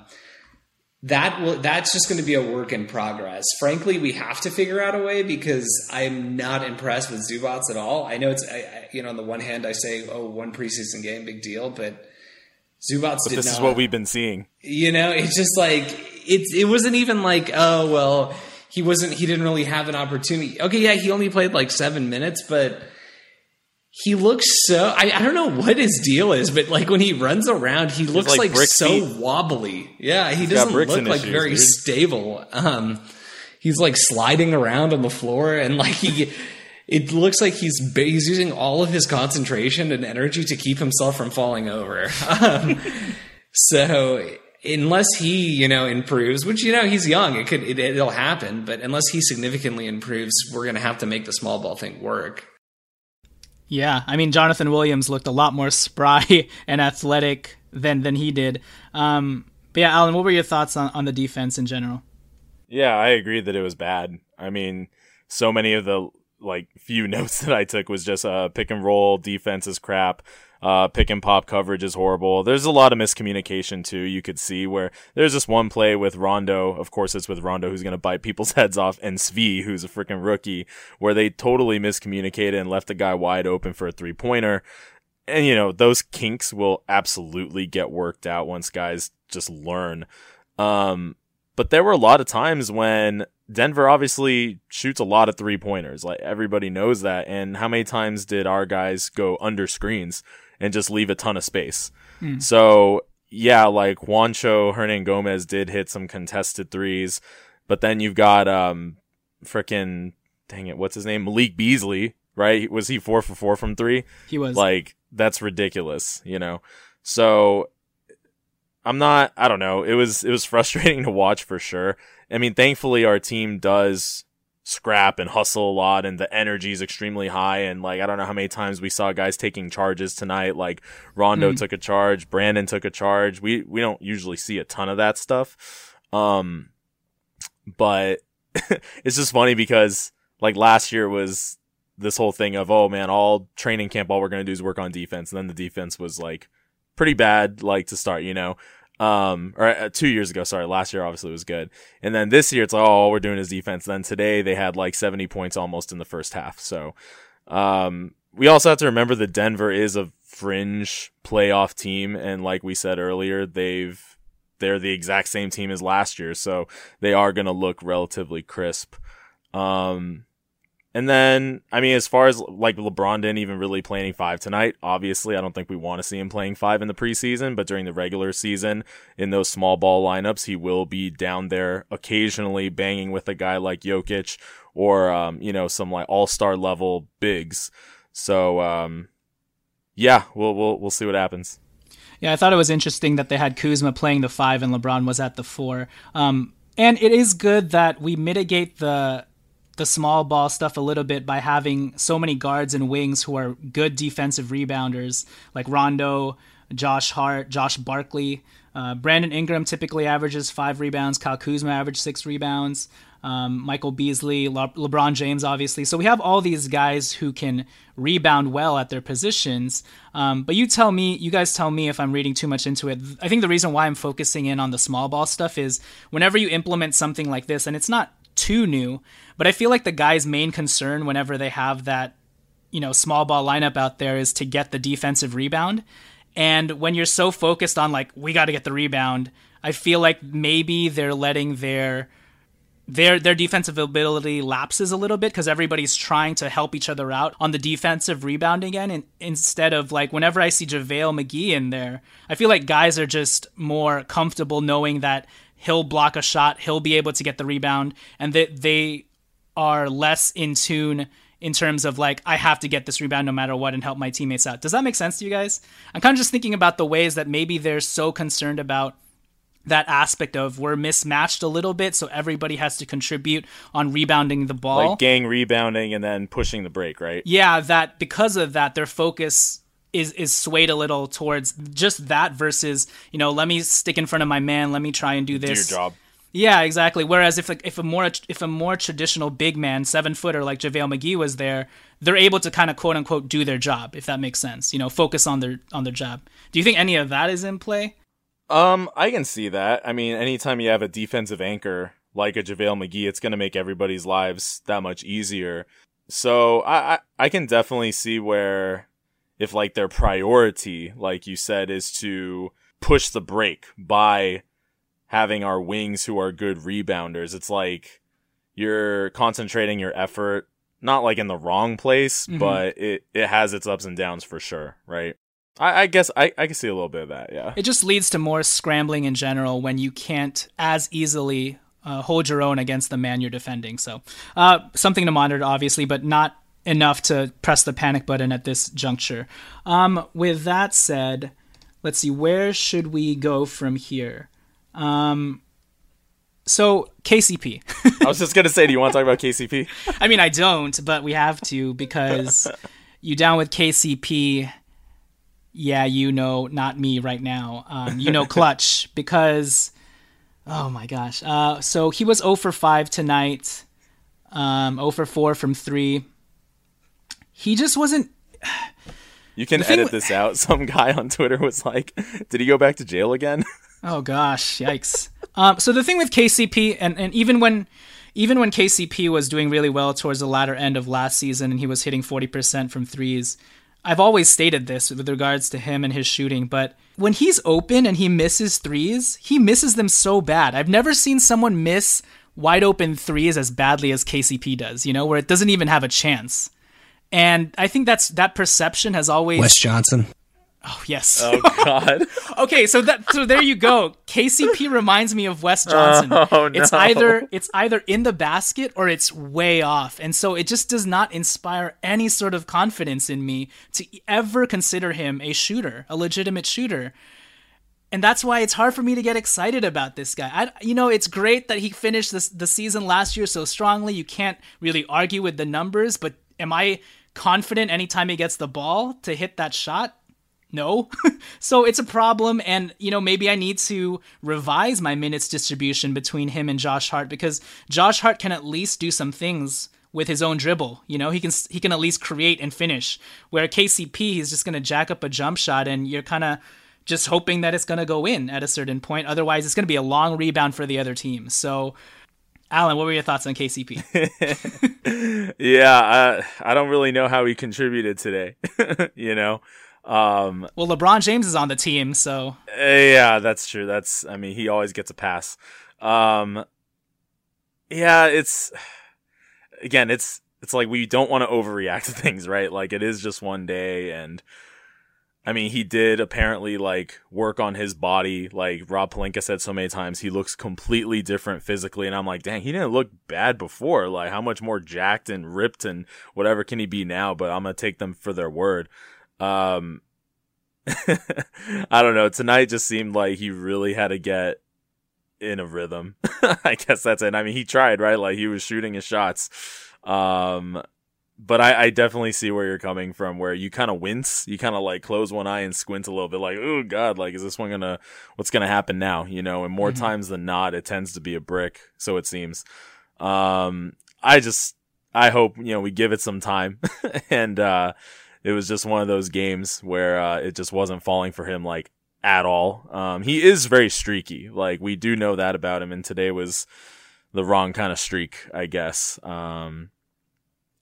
that will that's just going to be a work in progress. Frankly, we have to figure out a way because I'm not impressed with Zubac at all. I know it's I, I, you know on the one hand I say oh one preseason game big deal, but Zubac but this not, is what we've been seeing. You know, it's just like it's it wasn't even like oh well he wasn't he didn't really have an opportunity. Okay, yeah, he only played like seven minutes, but he looks so I, I don't know what his deal is, but like when he runs around, he looks like, like so feet. wobbly. Yeah, he He's doesn't look like very dude. stable. Um, he's like sliding around on the floor and like he it looks like he's he's using all of his concentration and energy to keep himself from falling over. Um, so unless he you know improves, which you know he's young, it could it, it'll happen. But unless he significantly improves, we're gonna have to make the small ball thing work. Yeah, I mean Jonathan Williams looked a lot more spry and athletic than than he did. Um, but yeah, Alan, what were your thoughts on, on the defense in general? Yeah, I agree that it was bad. I mean, so many of the like few notes that I took was just uh pick and roll defense is crap. Uh, pick and pop coverage is horrible. There's a lot of miscommunication too. You could see where there's this one play with Rondo. Of course, it's with Rondo who's going to bite people's heads off, and Svi, who's a freaking rookie, where they totally miscommunicated and left the guy wide open for a three pointer. And you know those kinks will absolutely get worked out once guys just learn. Um, but there were a lot of times when Denver obviously shoots a lot of three pointers. Like everybody knows that. And how many times did our guys go under screens and just leave a ton of space? Mm. So yeah, like Juancho Hernangomez did hit some contested threes, but then you've got um freaking dang it, what's his name? Malik Beasley, right? Was he four for four from three? He was. Like that's ridiculous, you know. So I'm not I don't know. It was it was frustrating to watch for sure. I mean, thankfully our team does scrap and hustle a lot and the energy is extremely high and like I don't know how many times we saw guys taking charges tonight like Rondo mm. took a charge, Brandon took a charge. We we don't usually see a ton of that stuff. Um but it's just funny because like last year was this whole thing of oh man, all training camp all we're going to do is work on defense and then the defense was like pretty bad like to start, you know. Um, or uh, two years ago, sorry, last year obviously was good. And then this year it's like, oh, all we're doing is defense. then today they had like 70 points almost in the first half. So, um, we also have to remember that Denver is a fringe playoff team. And like we said earlier, they've, they're the exact same team as last year. So they are going to look relatively crisp. Um, and then, I mean, as far as like LeBron didn't even really play any five tonight. Obviously, I don't think we want to see him playing five in the preseason, but during the regular season, in those small ball lineups, he will be down there occasionally banging with a guy like Jokic or, um, you know, some like all star level bigs. So, um, yeah, we'll, we'll, we'll see what happens. Yeah, I thought it was interesting that they had Kuzma playing the five and LeBron was at the four. Um, and it is good that we mitigate the the small ball stuff a little bit by having so many guards and wings who are good defensive rebounders, like Rondo, Josh Hart, Josh Barkley. Uh, Brandon Ingram typically averages five rebounds. Kyle Kuzma averaged six rebounds. Um, Michael Beasley, Le- LeBron James, obviously. So we have all these guys who can rebound well at their positions. Um, but you tell me, you guys tell me if I'm reading too much into it. I think the reason why I'm focusing in on the small ball stuff is whenever you implement something like this, and it's not too new, but I feel like the guy's main concern whenever they have that, you know, small ball lineup out there is to get the defensive rebound. And when you're so focused on like we got to get the rebound, I feel like maybe they're letting their their their defensive ability lapses a little bit because everybody's trying to help each other out on the defensive rebounding end and instead of like whenever I see JaVale McGee in there, I feel like guys are just more comfortable knowing that he'll block a shot, he'll be able to get the rebound, and that they are less in tune in terms of like I have to get this rebound no matter what and help my teammates out. Does that make sense to you guys? I'm kind of just thinking about the ways that maybe they're so concerned about that aspect of we're mismatched a little bit, so everybody has to contribute on rebounding the ball. Like gang rebounding and then pushing the break, right? Yeah, that because of that, their focus is is swayed a little towards just that versus you know let me stick in front of my man, let me try and do this. Do your job. Yeah, exactly. Whereas if if a more if a more traditional big man, seven footer like JaVale McGee was there, they're able to kind of quote unquote do their job, if that makes sense. You know, focus on their on their job. Do you think any of that is in play? Um, I can see that. I mean, anytime you have a defensive anchor like a JaVale McGee, it's gonna make everybody's lives that much easier. So I, I, I can definitely see where if like their priority, like you said, is to push the break by having our wings who are good rebounders. It's like you're concentrating your effort not like in the wrong place, mm-hmm. but it, it has its ups and downs for sure, right? I, I guess I, I can see a little bit of that, yeah. It just leads to more scrambling in general when you can't as easily uh, hold your own against the man you're defending. So, uh, something to monitor, obviously, but not enough to press the panic button at this juncture. Um, with that said, let's see, where should we go from here? Um, so KCP. I was just gonna say, do you want to talk about KCP? I mean, I don't, but we have to because you down with KCP. Yeah, you know, not me right now. Um, you know, clutch because, oh my gosh. Uh, so he was 0 for 5 tonight. Um, 0 for 4 from three. He just wasn't. You can edit this out. Some guy on Twitter was like, "Did he go back to jail again?" Oh gosh, yikes. um, so the thing with KCP, and, and even when even when KCP was doing really well towards the latter end of last season, and he was hitting forty percent from threes, I've always stated this with regards to him and his shooting. But when he's open and he misses threes, he misses them so bad. I've never seen someone miss wide open threes as badly as KCP does. You know, where it doesn't even have a chance. And I think that's that perception has always Wes Johnson. Oh yes. Oh God. okay, so that so there you go. KCP reminds me of Wes Johnson. Oh, no. It's either it's either in the basket or it's way off, and so it just does not inspire any sort of confidence in me to ever consider him a shooter, a legitimate shooter. and that's why it's hard for me to get excited about this guy. I, you know, it's great that he finished this the season last year so strongly. You can't really argue with the numbers, but am I confident anytime he gets the ball to hit that shot? No. so it's a problem. And, you know, maybe I need to revise my minutes distribution between him and Josh Hart because Josh Hart can at least do some things with his own dribble. You know, he can he can at least create and finish. Where KCP, he's just going to jack up a jump shot and you're kind of just hoping that it's going to go in at a certain point. Otherwise, it's going to be a long rebound for the other team. So, Alan, what were your thoughts on KCP? yeah, I, I don't really know how he contributed today. you know, um, well, LeBron James is on the team, so yeah, that's true. That's I mean, he always gets a pass. Um, yeah, it's again, it's it's like we don't want to overreact to things, right? Like it is just one day, and I mean, he did apparently like work on his body. Like Rob Pelinka said so many times, he looks completely different physically. And I'm like, dang, he didn't look bad before. Like, how much more jacked and ripped and whatever can he be now? But I'm going to take them for their word. Um, I don't know. Tonight just seemed like he really had to get in a rhythm. I guess that's it. I mean, he tried, right? Like he was shooting his shots. Um, but I, I, definitely see where you're coming from where you kind of wince you kind of like close one eye and squint a little bit like oh god like is this one gonna what's gonna happen now? You know and more mm-hmm. times than not it tends to be a brick so it seems. Um i just i hope you know we give it some time and uh it was just one of those games where uh it just wasn't falling for him like at all. Um he is very streaky like we do know that about him and today was the wrong kind of streak i guess. Um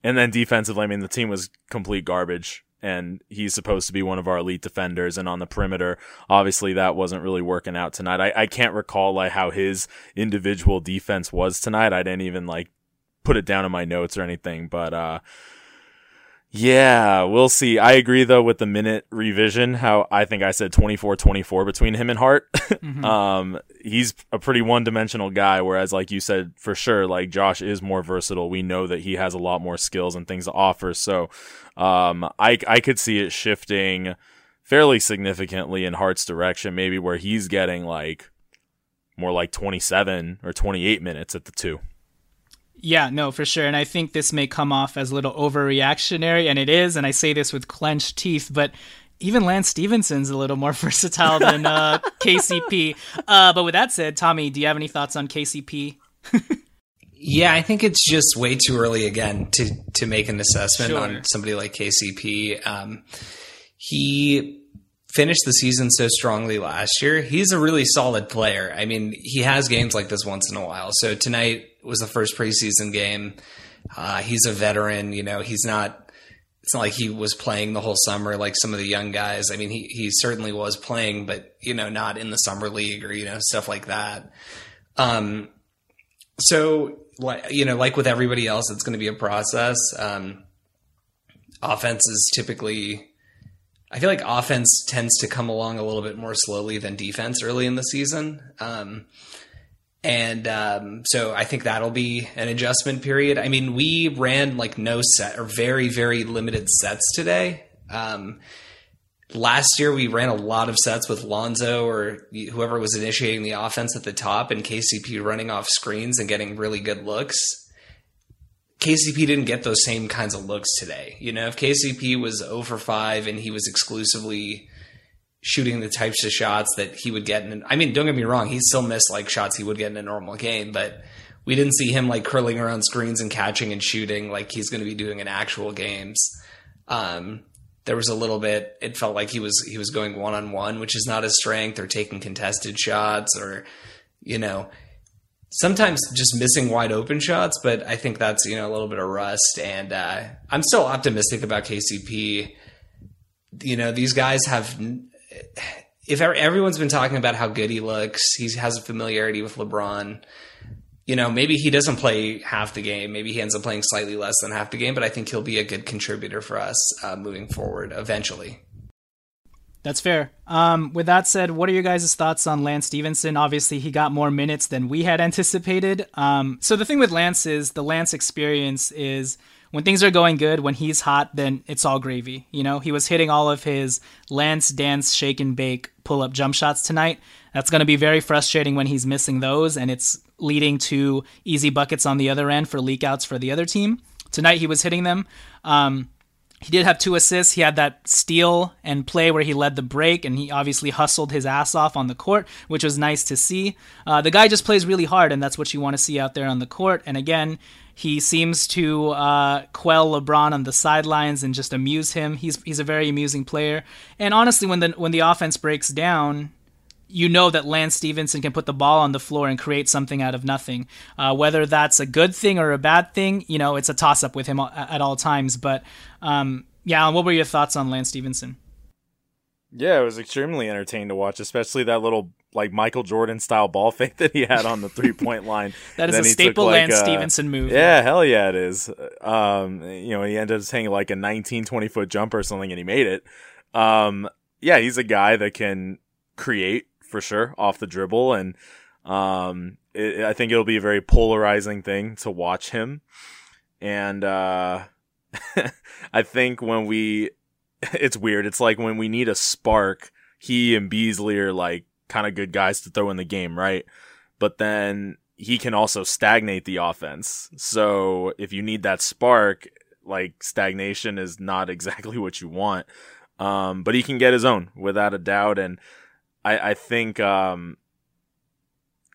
and then defensively, I mean, the team was complete garbage and he's supposed to be one of our elite defenders. And on the perimeter, obviously that wasn't really working out tonight. I, I can't recall like how his individual defense was tonight. I didn't even like put it down in my notes or anything, but, uh, yeah, we'll see. I agree though with the minute revision. How I think I said 24-24 between him and Hart. Mm-hmm. um, he's a pretty one-dimensional guy, whereas like you said, for sure, like Josh is more versatile. We know that he has a lot more skills and things to offer. So, um, I I could see it shifting fairly significantly in Hart's direction, maybe where he's getting like more like 27 or 28 minutes at the two. Yeah, no, for sure. And I think this may come off as a little overreactionary, and it is. And I say this with clenched teeth, but even Lance Stephenson's a little more versatile than uh, KCP. Uh, but with that said, Tommy, do you have any thoughts on KCP? yeah, I think it's just way too early again to to make an assessment sure. on somebody like KCP. Um, he finished the season so strongly last year. He's a really solid player. I mean, he has games like this once in a while. So tonight was the first preseason game. Uh, he's a veteran. You know, he's not. It's not like he was playing the whole summer like some of the young guys. I mean, he he certainly was playing, but you know, not in the summer league or you know stuff like that. Um, so like you know, like with everybody else, it's going to be a process. Um, offense is typically. I feel like offense tends to come along a little bit more slowly than defense early in the season. Um, and um, so I think that'll be an adjustment period. I mean, we ran like no set or very, very limited sets today. Um, last year, we ran a lot of sets with Lonzo or whoever was initiating the offense at the top and KCP running off screens and getting really good looks. KCP didn't get those same kinds of looks today. You know, if KCP was over 5 and he was exclusively shooting the types of shots that he would get. In, I mean, don't get me wrong, he still missed like shots he would get in a normal game, but we didn't see him like curling around screens and catching and shooting like he's going to be doing in actual games. Um, there was a little bit. It felt like he was he was going one on one, which is not his strength, or taking contested shots, or you know, sometimes just missing wide open shots. But I think that's you know a little bit of rust, and uh, I'm still optimistic about KCP. You know, these guys have if everyone's been talking about how good he looks, he has a familiarity with LeBron. You know, maybe he doesn't play half the game. Maybe he ends up playing slightly less than half the game, but I think he'll be a good contributor for us uh, moving forward eventually. That's fair. Um, with that said, what are your guys' thoughts on Lance Stephenson? Obviously, he got more minutes than we had anticipated. Um, so the thing with Lance is the Lance experience is when things are going good, when he's hot, then it's all gravy. You know, he was hitting all of his Lance dance, shake and bake pull up jump shots tonight. That's going to be very frustrating when he's missing those, and it's leading to easy buckets on the other end for leakouts for the other team. Tonight he was hitting them. Um, he did have two assists. He had that steal and play where he led the break, and he obviously hustled his ass off on the court, which was nice to see. Uh, the guy just plays really hard, and that's what you want to see out there on the court. And again, he seems to uh, quell LeBron on the sidelines and just amuse him. He's he's a very amusing player. And honestly, when the when the offense breaks down, you know that Lance Stephenson can put the ball on the floor and create something out of nothing. Uh, whether that's a good thing or a bad thing, you know, it's a toss up with him at all times. But um, yeah, what were your thoughts on Lance Stephenson? Yeah, it was extremely entertaining to watch, especially that little like Michael Jordan style ball fake that he had on the three point line. that is a staple like Lance a, Stephenson move. Yeah, hell yeah, it is. Um, you know, he ended up hitting like a 19, 20 foot jump or something, and he made it. Um, yeah, he's a guy that can create for sure off the dribble, and um, it, I think it'll be a very polarizing thing to watch him. And uh, I think when we, it's weird. It's like when we need a spark, he and Beasley are like kind of good guys to throw in the game, right? But then he can also stagnate the offense. So if you need that spark, like stagnation is not exactly what you want. Um, but he can get his own without a doubt. And I, I think, um,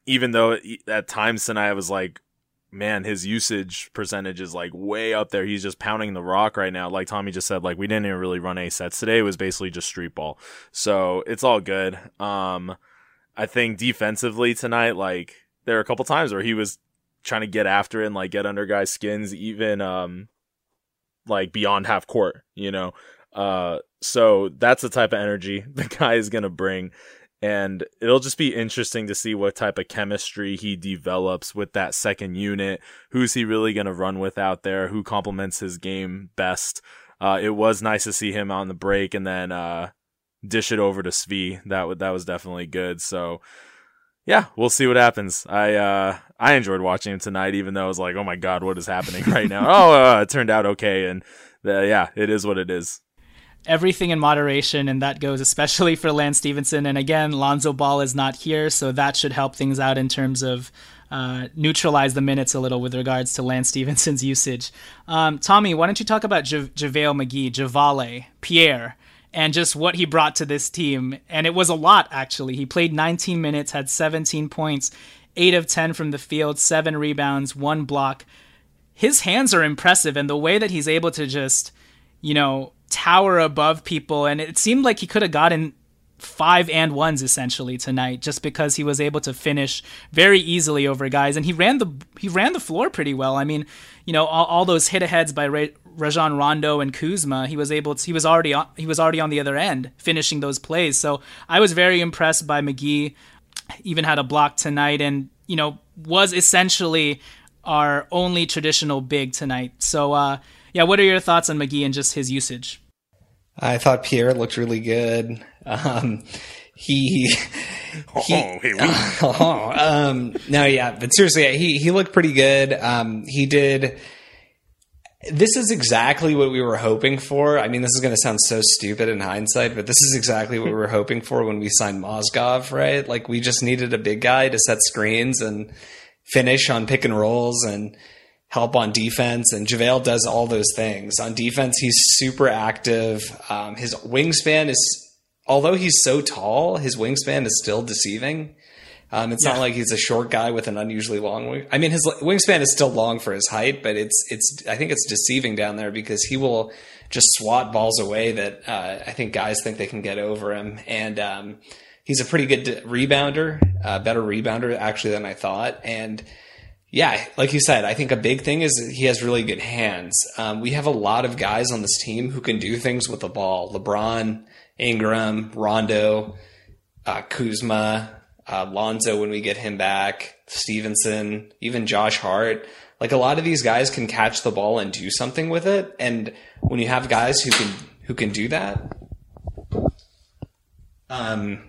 even though at times tonight I was like, man, his usage percentage is like way up there. He's just pounding the rock right now. Like Tommy just said, like we didn't even really run a sets today. It was basically just street ball. So it's all good. Um, I think defensively tonight, like there are a couple times where he was trying to get after it and like get under guys' skins, even um, like beyond half court, you know. Uh, so that's the type of energy the guy is gonna bring and it'll just be interesting to see what type of chemistry he develops with that second unit. Who's he really going to run with out there? Who complements his game best? Uh, it was nice to see him on the break and then uh, dish it over to Svi. That w- that was definitely good. So yeah, we'll see what happens. I uh, I enjoyed watching him tonight, even though I was like, oh my god, what is happening right now? oh, uh, it turned out okay, and uh, yeah, it is what it is everything in moderation, and that goes especially for Lance Stephenson. And again, Lonzo Ball is not here, so that should help things out in terms of uh, neutralize the minutes a little with regards to Lance Stephenson's usage. Um, Tommy, why don't you talk about J- JaVale McGee, Javale, Pierre, and just what he brought to this team? And it was a lot, actually. He played 19 minutes, had 17 points, 8 of 10 from the field, 7 rebounds, 1 block. His hands are impressive, and the way that he's able to just, you know, tower above people, and it seemed like he could have gotten five and ones essentially tonight just because he was able to finish very easily over guys. And he ran the he ran the floor pretty well. I mean you know all, all those hit aheads by Ray, Rajon Rondo and Kuzma he was able to he was already on, he was already on the other end finishing those plays. So i was very impressed by McGee. Even had a block tonight and you know was essentially our only traditional big tonight. So uh yeah, what are your thoughts on McGee and just his usage? I thought Pierre looked really good. Um, he, he oh, oh, um, no, yeah, but seriously, he he looked pretty good. Um, he did. This is exactly what we were hoping for. I mean, this is going to sound so stupid in hindsight, but this is exactly what we were hoping for when we signed Mozgov, right? Like, we just needed a big guy to set screens and finish on pick and rolls and help on defense, and JaVale does all those things. On defense, he's super active. Um, his wingspan is, although he's so tall, his wingspan is still deceiving. Um, it's yeah. not like he's a short guy with an unusually long wing. I mean, his wingspan is still long for his height, but it's it's. I think it's deceiving down there because he will just swat balls away that uh, I think guys think they can get over him, and um, he's a pretty good rebounder, uh, better rebounder actually than I thought, and yeah, like you said, I think a big thing is he has really good hands. Um, we have a lot of guys on this team who can do things with the ball. LeBron, Ingram, Rondo, uh, Kuzma, uh, Lonzo when we get him back, Stephenson, even Josh Hart. Like a lot of these guys can catch the ball and do something with it. And when you have guys who can who can do that, um,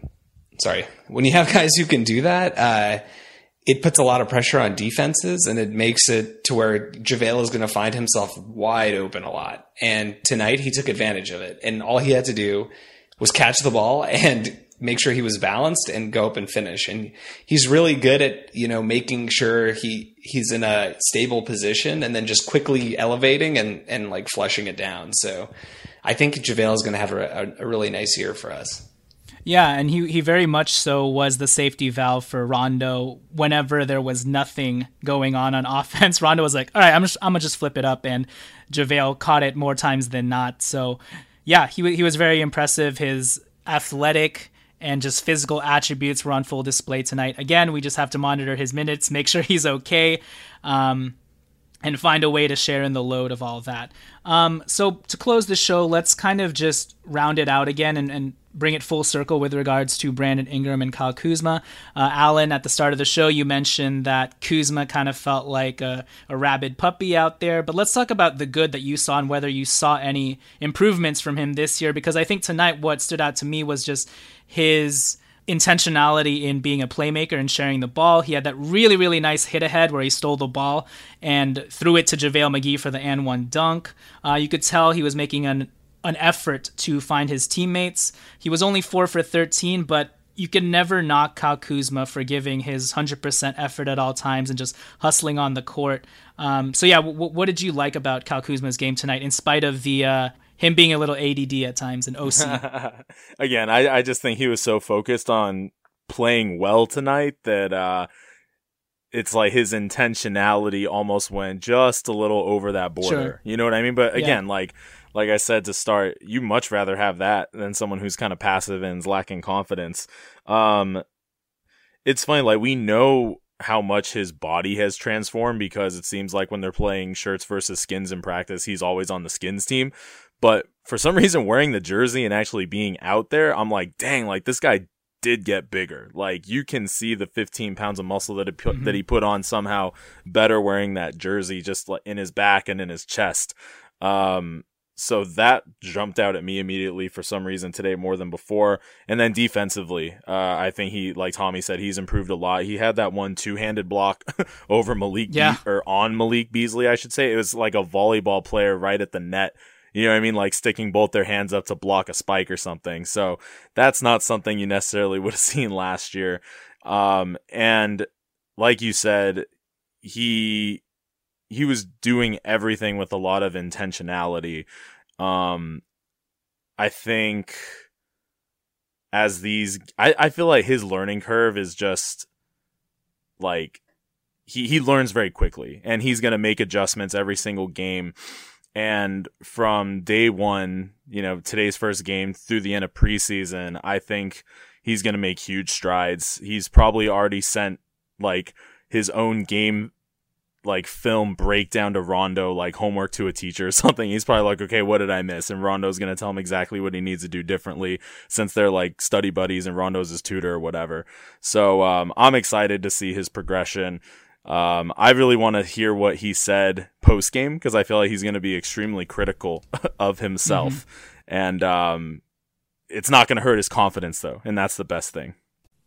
sorry, when you have guys who can do that, uh, it puts a lot of pressure on defenses and it makes it to where JaVale is going to find himself wide open a lot. And tonight he took advantage of it. And all he had to do was catch the ball and make sure he was balanced and go up and finish. And he's really good at, you know, making sure he, he's in a stable position and then just quickly elevating and, and like flushing it down. So I think JaVale is going to have a, a really nice year for us. Yeah, and he he very much so was the safety valve for Rondo whenever there was nothing going on on offense. Rondo was like, "All right, I'm just, I'm gonna just flip it up," and JaVale caught it more times than not. So, yeah, he he was very impressive. His athletic and just physical attributes were on full display tonight. Again, we just have to monitor his minutes, make sure he's okay. Um, and find a way to share in the load of all that. Um, so to close the show, let's kind of just round it out again and, and bring it full circle with regards to Brandon Ingram and Kyle Kuzma. Uh, Alan, at the start of the show, you mentioned that Kuzma kind of felt like a, a, rabid puppy out there. But let's talk about the good that you saw and whether you saw any improvements from him this year. Because I think tonight what stood out to me was just his intentionality in being a playmaker and sharing the ball. He had that really, really nice hit ahead where he stole the ball and threw it to JaVale McGee for the and one dunk. Uh, you could tell he was making an an effort to find his teammates. He was only four for 13, but you can never knock Kyle Kuzma for giving his 100% effort at all times and just hustling on the court. Um, so, yeah, w- what did you like about Kyle Kuzma's game tonight, in spite of the uh, him being a little ADD at times and OC? Again, I, I, just think he was so focused on playing well tonight that uh, it's like his intentionality almost went just a little over that border. Sure. You know what I mean? But again, yeah. like like I said to start, you much rather have that than someone who's kind of passive and is lacking confidence. Um, it's funny, like we know how much his body has transformed because it seems like when they're playing shirts versus skins in practice, he's always on the skins team. But for some reason, wearing the jersey and actually being out there, I'm like, dang, like this guy did get bigger. Like you can see the 15 pounds of muscle that he put, mm-hmm. that he put on somehow better wearing that jersey just in his back and in his chest. Um, so that jumped out at me immediately for some reason today more than before. And then defensively, uh, I think he, like Tommy said, he's improved a lot. He had that one two-handed block over Malik, yeah. Be- or on Malik Beasley, I should say. It was like a volleyball player right at the net. You know what I mean? Like sticking both their hands up to block a spike or something. So that's not something you necessarily would have seen last year. Um, and like you said, he he was doing everything with a lot of intentionality. Um, I think as these, I, I feel like his learning curve is just like he, he learns very quickly and he's to make adjustments every single game. And from day one, you know, today's first game through the end of preseason, I think he's going to make huge strides. He's probably already sent like his own game like film breakdown to Rondo, like homework to a teacher or something. He's probably like, okay, what did I miss? And Rondo's going to tell him exactly what he needs to do differently since they're like study buddies and Rondo's his tutor or whatever. So, um, I'm excited to see his progression. Um, I really want to hear what he said post game because I feel like he's going to be extremely critical of himself. Mm-hmm. And, um, it's not going to hurt his confidence though. And that's the best thing.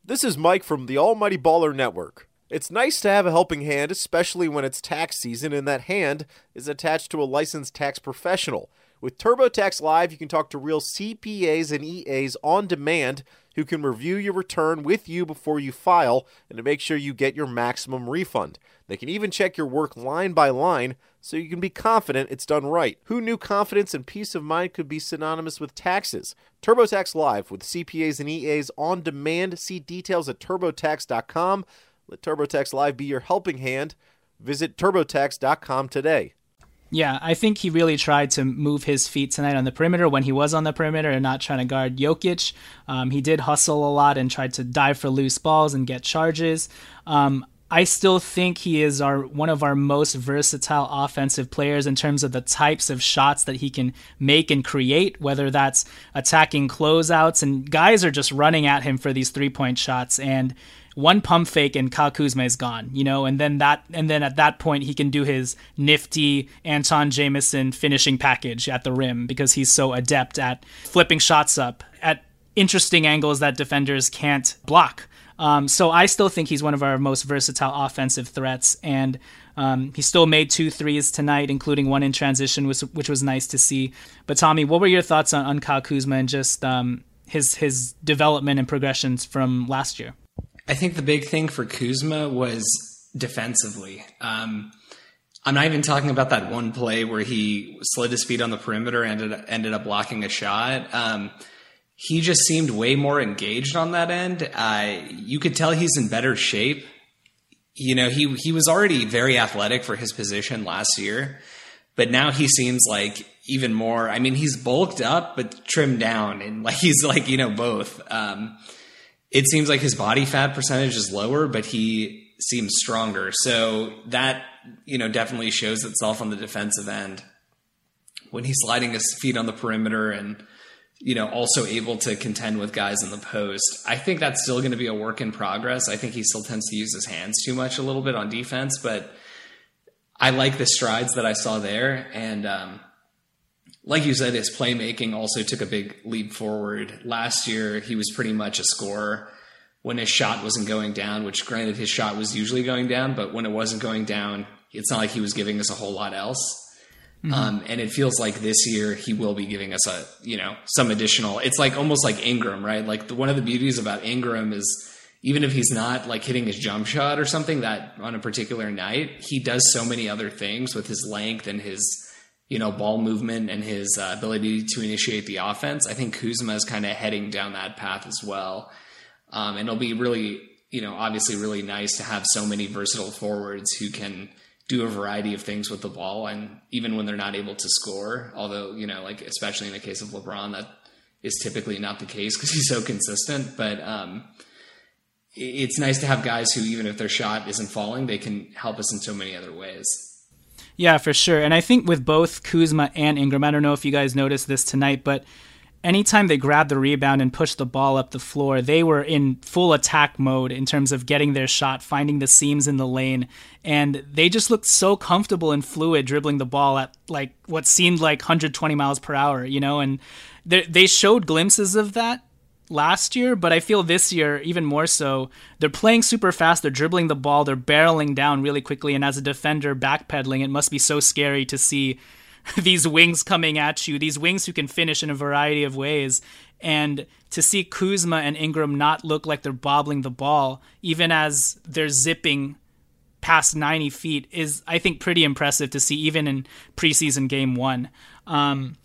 This is Mike from the Almighty Baller Network. It's nice to have a helping hand, especially when it's tax season and that hand is attached to a licensed tax professional. With TurboTax Live, you can talk to real CPAs and EAs on demand who can review your return with you before you file and to make sure you get your maximum refund. They can even check your work line by line so you can be confident it's done right. Who knew confidence and peace of mind could be synonymous with taxes? TurboTax Live with CPAs and EAs on demand. See details at turbotax.com. Let TurboTax Live be your helping hand. Visit turbotax.com today. Yeah, I think he really tried to move his feet tonight on the perimeter when he was on the perimeter and not trying to guard Jokic. Um, he did hustle a lot and tried to dive for loose balls and get charges. Um, I still think he is our one of our most versatile offensive players in terms of the types of shots that he can make and create, whether that's attacking closeouts and guys are just running at him for these three point shots and one pump fake and Kyle Kuzma is gone, you know, and then that and then at that point he can do his nifty Antawn Jamison finishing package at the rim because he's so adept at flipping shots up at interesting angles that defenders can't block. Um, so I still think he's one of our most versatile offensive threats, and um, he still made two threes tonight, including one in transition, which, which was nice to see. But Tommy, what were your thoughts on, on Kyle Kuzma and just um, his his development and progressions from last year? I think the big thing for Kuzma was defensively. Um, I'm not even talking about that one play where he slid his feet on the perimeter and ended, ended up blocking a shot. Um, he just seemed way more engaged on that end. Uh, you could tell he's in better shape. You know, he he was already very athletic for his position last year, but now he seems like even more. I mean, he's bulked up but trimmed down, and like he's like you know both. Um, it seems like his body fat percentage is lower, but he seems stronger. So that you know definitely shows itself on the defensive end when he's sliding his feet on the perimeter and you know also able to contend with guys in the post. I think that's still going to be a work in progress. I think he still tends to use his hands too much a little bit on defense, but I like the strides that I saw there and. Um, like you said, his playmaking also took a big leap forward. Last year, he was pretty much a scorer when his shot wasn't going down, which granted his shot was usually going down, but when it wasn't going down, it's not like he was giving us a whole lot else. Mm-hmm. Um, and it feels like this year he will be giving us a, you know, some additional, it's like almost like Ingram, right? Like the, one of the beauties about Ingram is even if he's not like hitting his jump shot or something that on a particular night, he does so many other things with his length and his, you know, ball movement and his uh, ability to initiate the offense. I think Kuzma is kind of heading down that path as well. Um, and it'll be really, you know, obviously really nice to have so many versatile forwards who can do a variety of things with the ball. And even when they're not able to score, although, you know, like, especially in the case of LeBron, that is typically not the case because he's so consistent. But, um, it's nice to have guys who, even if their shot isn't falling, they can help us in so many other ways. Yeah, for sure. And I think with both Kuzma and Ingram, I don't know if you guys noticed this tonight, but anytime they grabbed the rebound and pushed the ball up the floor, they were in full attack mode in terms of getting their shot, finding the seams in the lane, and they just looked so comfortable and fluid dribbling the ball at like what seemed like 120 miles per hour, you know, and they showed glimpses of that last year, but I feel this year even more so. They're playing super fast, they're dribbling the ball, they're barreling down really quickly, and as a defender backpedaling, it must be so scary to see these wings coming at you, these wings who can finish in a variety of ways. And to see Kuzma and Ingram not look like they're bobbling the ball, even as they're zipping past 90 feet, is, I think, pretty impressive to see, even in preseason game one. Um,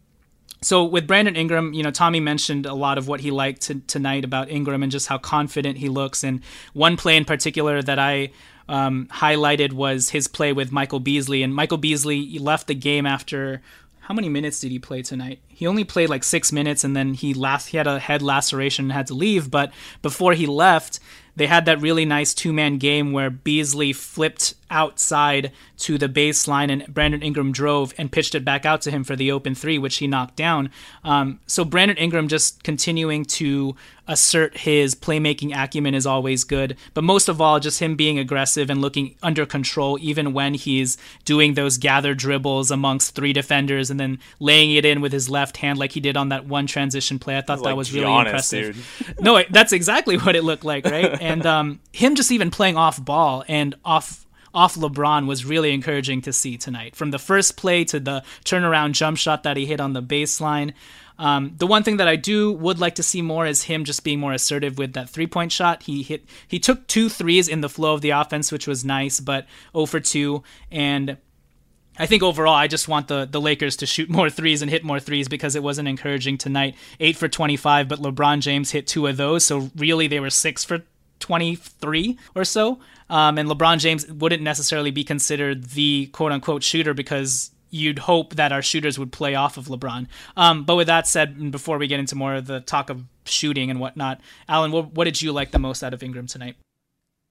so with Brandon Ingram, you know, Tommy mentioned a lot of what he liked to, tonight about Ingram and just how confident he looks. And one play in particular that I um, highlighted was his play with Michael Beasley. And Michael Beasley left the game after how many minutes did he play tonight? He only played like six minutes, and then he last he had a head laceration and had to leave. But before he left, they had that really nice two man game where Beasley flipped outside to the baseline and Brandon Ingram drove and pitched it back out to him for the open three, which he knocked down. Um, so Brandon Ingram just continuing to assert his playmaking acumen is always good. But most of all, just him being aggressive and looking under control, even when he's doing those gather dribbles amongst three defenders and then laying it in with his left hand like he did on that one transition play. I thought that like was really Giannis, impressive. no, that's exactly what it looked like, right? and um, him just even playing off ball and off off LeBron was really encouraging to see tonight. From the first play to the turnaround jump shot that he hit on the baseline. Um, the one thing that I do would like to see more is him just being more assertive with that three point shot. He hit he took two threes in the flow of the offense, which was nice, but 0 for 2. And I think overall, I just want the, the Lakers to shoot more threes and hit more threes because it wasn't encouraging tonight. Eight for 25, but LeBron James hit two of those. So really, they were six for 23 or so. Um, and LeBron James wouldn't necessarily be considered the quote unquote shooter because you'd hope that our shooters would play off of LeBron. Um, but with that said, before we get into more of the talk of shooting and whatnot, Alan, what, what did you like the most out of Ingram tonight?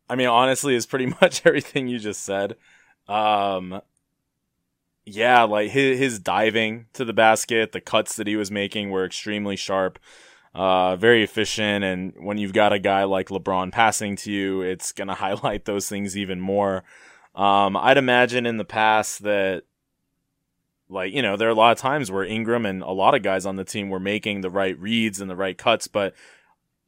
I mean, honestly, it's pretty much everything you just said. Um, yeah, like his, his diving to the basket, the cuts that he was making were extremely sharp uh, very efficient. And when you've got a guy like LeBron passing to you, it's going to highlight those things even more. Um, I'd imagine in the past that, like, you know, there are a lot of times where Ingram and a lot of guys on the team were making the right reads and the right cuts, but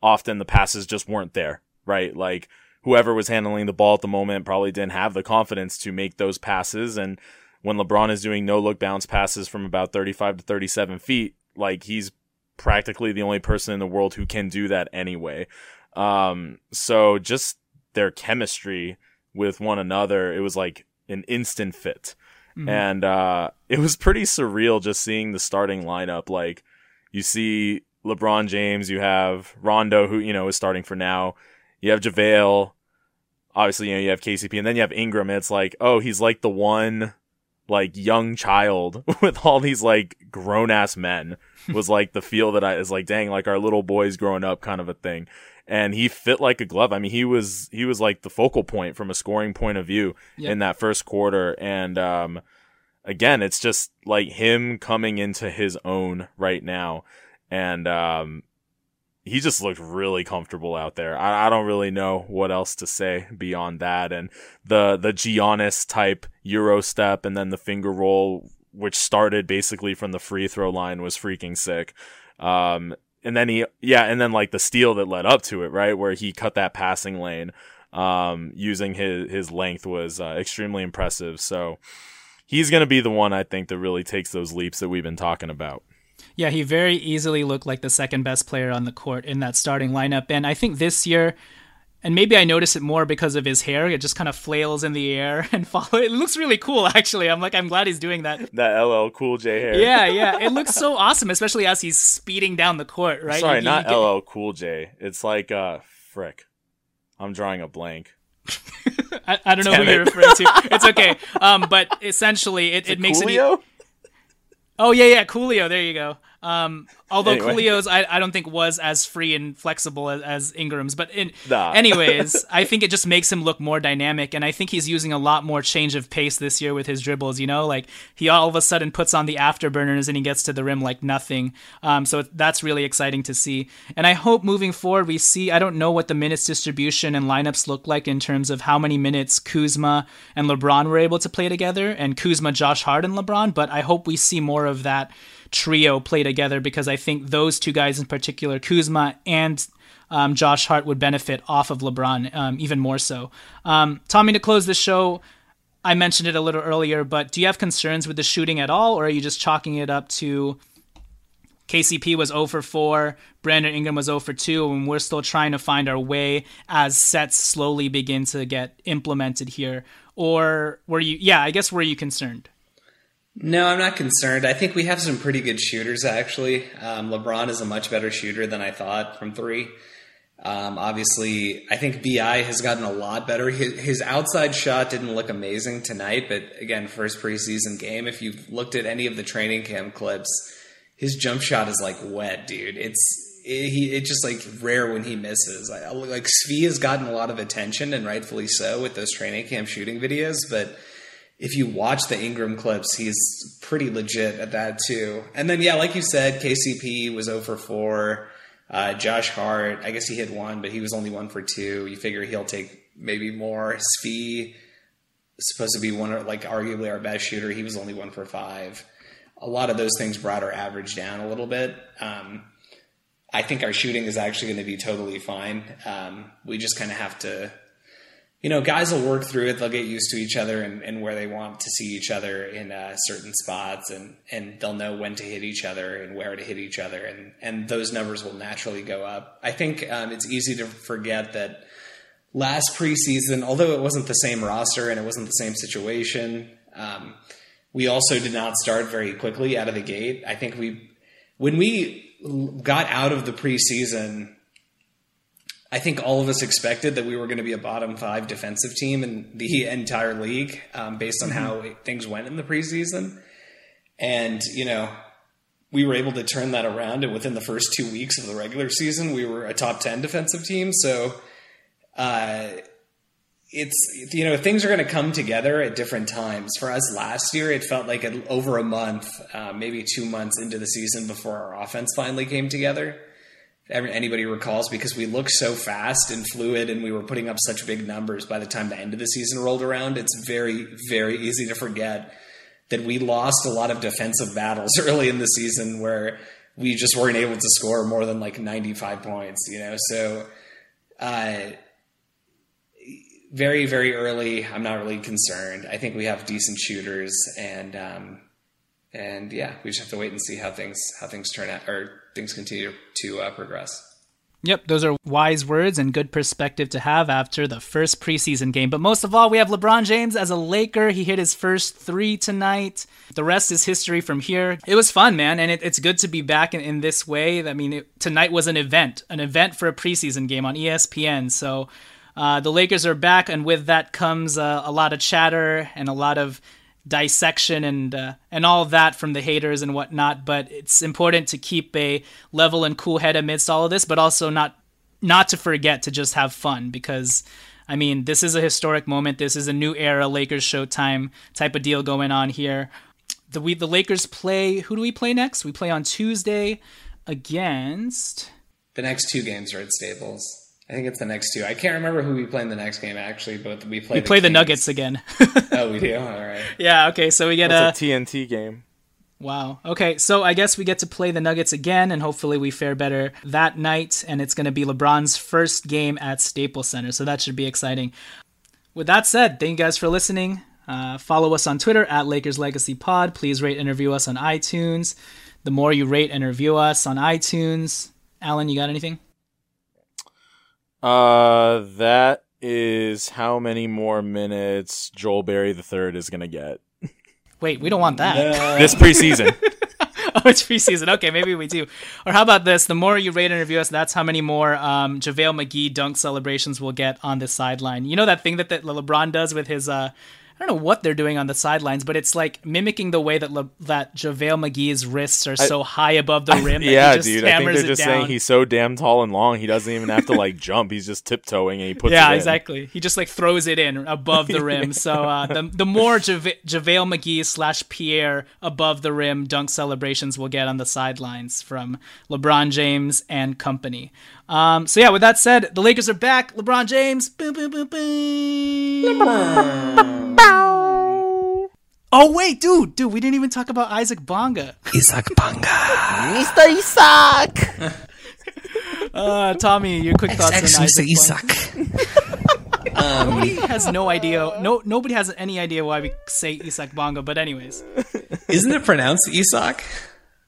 often the passes just weren't there, right? Like whoever was handling the ball at the moment probably didn't have the confidence to make those passes. And when LeBron is doing no look bounce passes from about 35 to 37 feet, like he's practically the only person in the world who can do that anyway. Um, so just their chemistry with one another, it was like an instant fit. Mm-hmm. And uh, it was pretty surreal just seeing the starting lineup. Like you see LeBron James, you have Rondo, who you know is starting for now. You have JaVale. Obviously, you know you have KCP, and then you have Ingram. it's like, oh, he's like the one like young child with all these like grown ass men was like the feel that I is like dang like our little boys growing up kind of a thing. And he fit like a glove. I mean he was he was like the focal point from a scoring point of view yep. in that first quarter. And um again it's just like him coming into his own right now. And um he just looked really comfortable out there. I, I, don't really know what else to say beyond that. And the the Giannis type Euro step and then the finger roll, which started basically from the free throw line, was freaking sick. Um, and then he, yeah, and then like the steal that led up to it, right, where he cut that passing lane, um, using his his length was uh, extremely impressive. So he's gonna be the one I think that really takes those leaps that we've been talking about. Yeah, he very easily looked like the second best player on the court in that starting lineup. And I think this year, and maybe I notice it more because of his hair. It just kind of flails in the air and follow. It looks really cool, actually. I'm like, I'm glad he's doing that. That LL Cool J hair. Yeah, yeah. It looks so awesome, especially as he's speeding down the court, right? Sorry, not get... LL Cool J. It's like, uh, frick. I'm drawing a blank. I, I, don't know Damn who it. you're referring to. It's okay. Um, but essentially, it, it makes Coolio? it. Oh yeah, yeah, Coolio. There you go. Um, although anyway. Coolio's, I, I don't think was as free and flexible as, as Ingram's, but in, nah. anyways, I think it just makes him look more dynamic, and I think he's using a lot more change of pace this year with his dribbles. You know, like he all of a sudden puts on the afterburners and he gets to the rim like nothing. Um, so that's really exciting to see, and I hope moving forward we see. I don't know what the minutes distribution and lineups look like in terms of how many minutes Kuzma and LeBron were able to play together, and Kuzma, Josh Hart, and LeBron, but I hope we see more of that trio play together because I think those two guys in particular, Kuzma and um, Josh Hart, would benefit off of LeBron um, even more so. Um, Tommy, to close the show, I mentioned it a little earlier, but do you have concerns with the shooting at all, or are you just chalking it up to KCP was 0 for 4, Brandon Ingram was 0 for 2, and we're still trying to find our way as sets slowly begin to get implemented here? Or were you, yeah, I guess were you concerned? No, I'm not concerned. I think we have some pretty good shooters, actually. Um, LeBron is a much better shooter than I thought from three. Um, obviously, I think BI has gotten a lot better. His, his, outside shot didn't look amazing tonight, but again, first preseason game. If you've looked at any of the training camp clips, his jump shot is like wet, dude. It's it, he it's just like rare when he misses. I, like Svi has gotten a lot of attention and rightfully so with those training camp shooting videos, but if you watch the Ingram clips, he's pretty legit at that too. And then yeah, like you said, KCP was 0 for 4. Uh, Josh Hart, I guess he hit one, but he was only one for two. You figure he'll take maybe more. Svi supposed to be one of like arguably our best shooter. He was only one for five. A lot of those things brought our average down a little bit. Um, I think our shooting is actually going to be totally fine. Um, we just kind of have to you know, guys will work through it. They'll get used to each other and, and where they want to see each other in uh, certain spots, and and they'll know when to hit each other and where to hit each other, and and those numbers will naturally go up. I think um, it's easy to forget that last preseason, although it wasn't the same roster and it wasn't the same situation, um, we also did not start very quickly out of the gate. I think we when we got out of the preseason I think all of us expected that we were going to be a bottom five defensive team in the entire league um, based on mm-hmm. how things went in the preseason. And, you know, we were able to turn that around. And within the first two weeks of the regular season, we were a top 10 defensive team. So, uh, it's you know things are going to come together at different times. For us last year, it felt like over a month, uh, maybe two months into the season before our offense finally came together anybody recalls because we looked so fast and fluid and we were putting up such big numbers by the time the end of the season rolled around it's very very easy to forget that we lost a lot of defensive battles early in the season where we just weren't able to score more than like 95 points you know so uh, very, very early. I'm not really concerned. I think we have decent shooters, and um, and yeah, we just have to wait and see how things how things turn out or things continue to uh, progress. Yep, those are wise words and good perspective to have after the first preseason game. But most of all, we have LeBron James as a Laker. He hit his first three tonight. The rest is history from here. It was fun, man, and it, it's good to be back in, in this way. I mean, it, tonight was an event, an event for a preseason game on ESPN. So uh, the Lakers are back, and with that comes uh, a lot of chatter and a lot of dissection and uh, and all of that from the haters and whatnot. But it's important to keep a level and cool head amidst all of this, but also not not to forget to just have fun because. I mean, this is a historic moment. This is a new era, Lakers Showtime type of deal going on here. The we the Lakers play. Who do we play next? We play on Tuesday against. The next two games are at Staples. I think it's the next two. I can't remember who we play in the next game actually, but we play. We the play the Nuggets again. oh, we do. All right. Yeah. Okay. So we get a a TNT game. Wow. Okay, so I guess we get to play the Nuggets again, and hopefully we fare better that night. And it's going to be LeBron's first game at Staples Center, so that should be exciting. With that said, thank you guys for listening. Uh, follow us on Twitter at Lakers Legacy Pod. Please rate and review us on iTunes. The more you rate and review us on iTunes, Alan, you got anything? Uh, that is how many more minutes Joel Berry the third is gonna get Wait, we don't want that. this preseason. oh, it's preseason. Okay, maybe we do. Or how about this? The more you rate and review us, that's how many more um, JaVale McGee dunk celebrations we'll get on the sideline. You know that thing that, that LeBron does with his. Uh, I don't know what they're doing on the sidelines, but it's like mimicking the way that Le- that JaVale McGee's wrists are so high above the rim. that yeah, he just dude. I think they're just down. saying he's so damn tall and long, he doesn't even have to like jump. He's just tiptoeing and he puts. yeah, it in. exactly. He just like throws it in above the rim. So uh, the the more Java- JaVale McGee slash Pierre above the rim dunk celebrations we'll get on the sidelines from LeBron James and company. Um, so yeah, with that said, the Lakers are back. LeBron James. Boom, boom, boom, boom. Oh wait, dude, dude, we didn't even talk about Isaac Bonga. Isaac Bonga. Mr. Isaac. Uh, Tommy, your quick thoughts on Mr. Isaac. Bonga. Um, nobody has no idea. No, nobody has any idea why we say Isaac Bonga. But anyways, Isn't it pronounced Isak?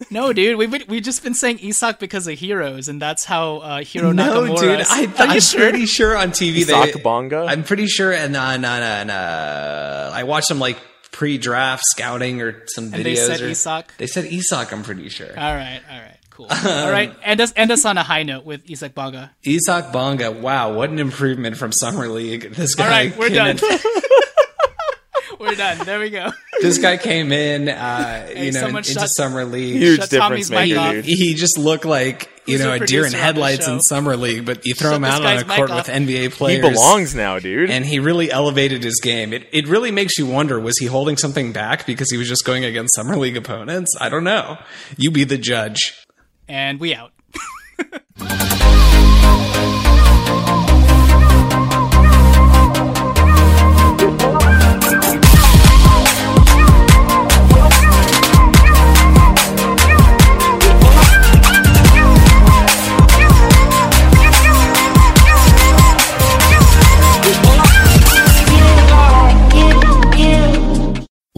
No, dude, we've been, we've just been saying Isak because of Heroes, and that's how uh, Hiro No, Nakamura. dude. is. I, Are you I'm sure? pretty sure on TV Isak they. Bonga. I'm pretty sure, and uh, no, no, no. I watched them like pre-draft scouting or some videos. They said or, Isak? They said Isak. I'm pretty sure. All right, all right, cool. all right, end us end us on a high note with Isaac Bonga. Isak Bonga. Wow, what an improvement from summer league. This guy. All right, we're done. we're done. There we go. this guy came in, uh, Hey, you know, someone into shut- summer league. Huge difference maker, off. dude. He just looked like you Who's know a deer in producer on the headlights in summer league, but you throw Shut him out on a court with NBA players. He belongs now, dude. and he really elevated his game. It it really makes you wonder: was he holding something back because he was just going against summer league opponents? I don't know. You be the judge. And we out.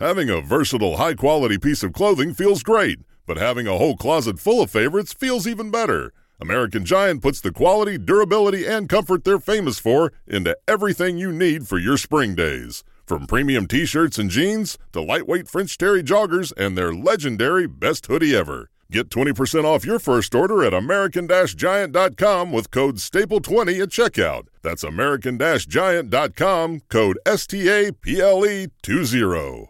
Having a versatile, high quality piece of clothing feels great, but having a whole closet full of favorites feels even better. American Giant puts the quality, durability, and comfort they're famous for into everything you need for your spring days. From premium t shirts and jeans to lightweight French Terry joggers and their legendary best hoodie ever. Get 20% off your first order at American Giant.com with code STAPLE20 at checkout. That's American Giant.com, code S T A P L E 20.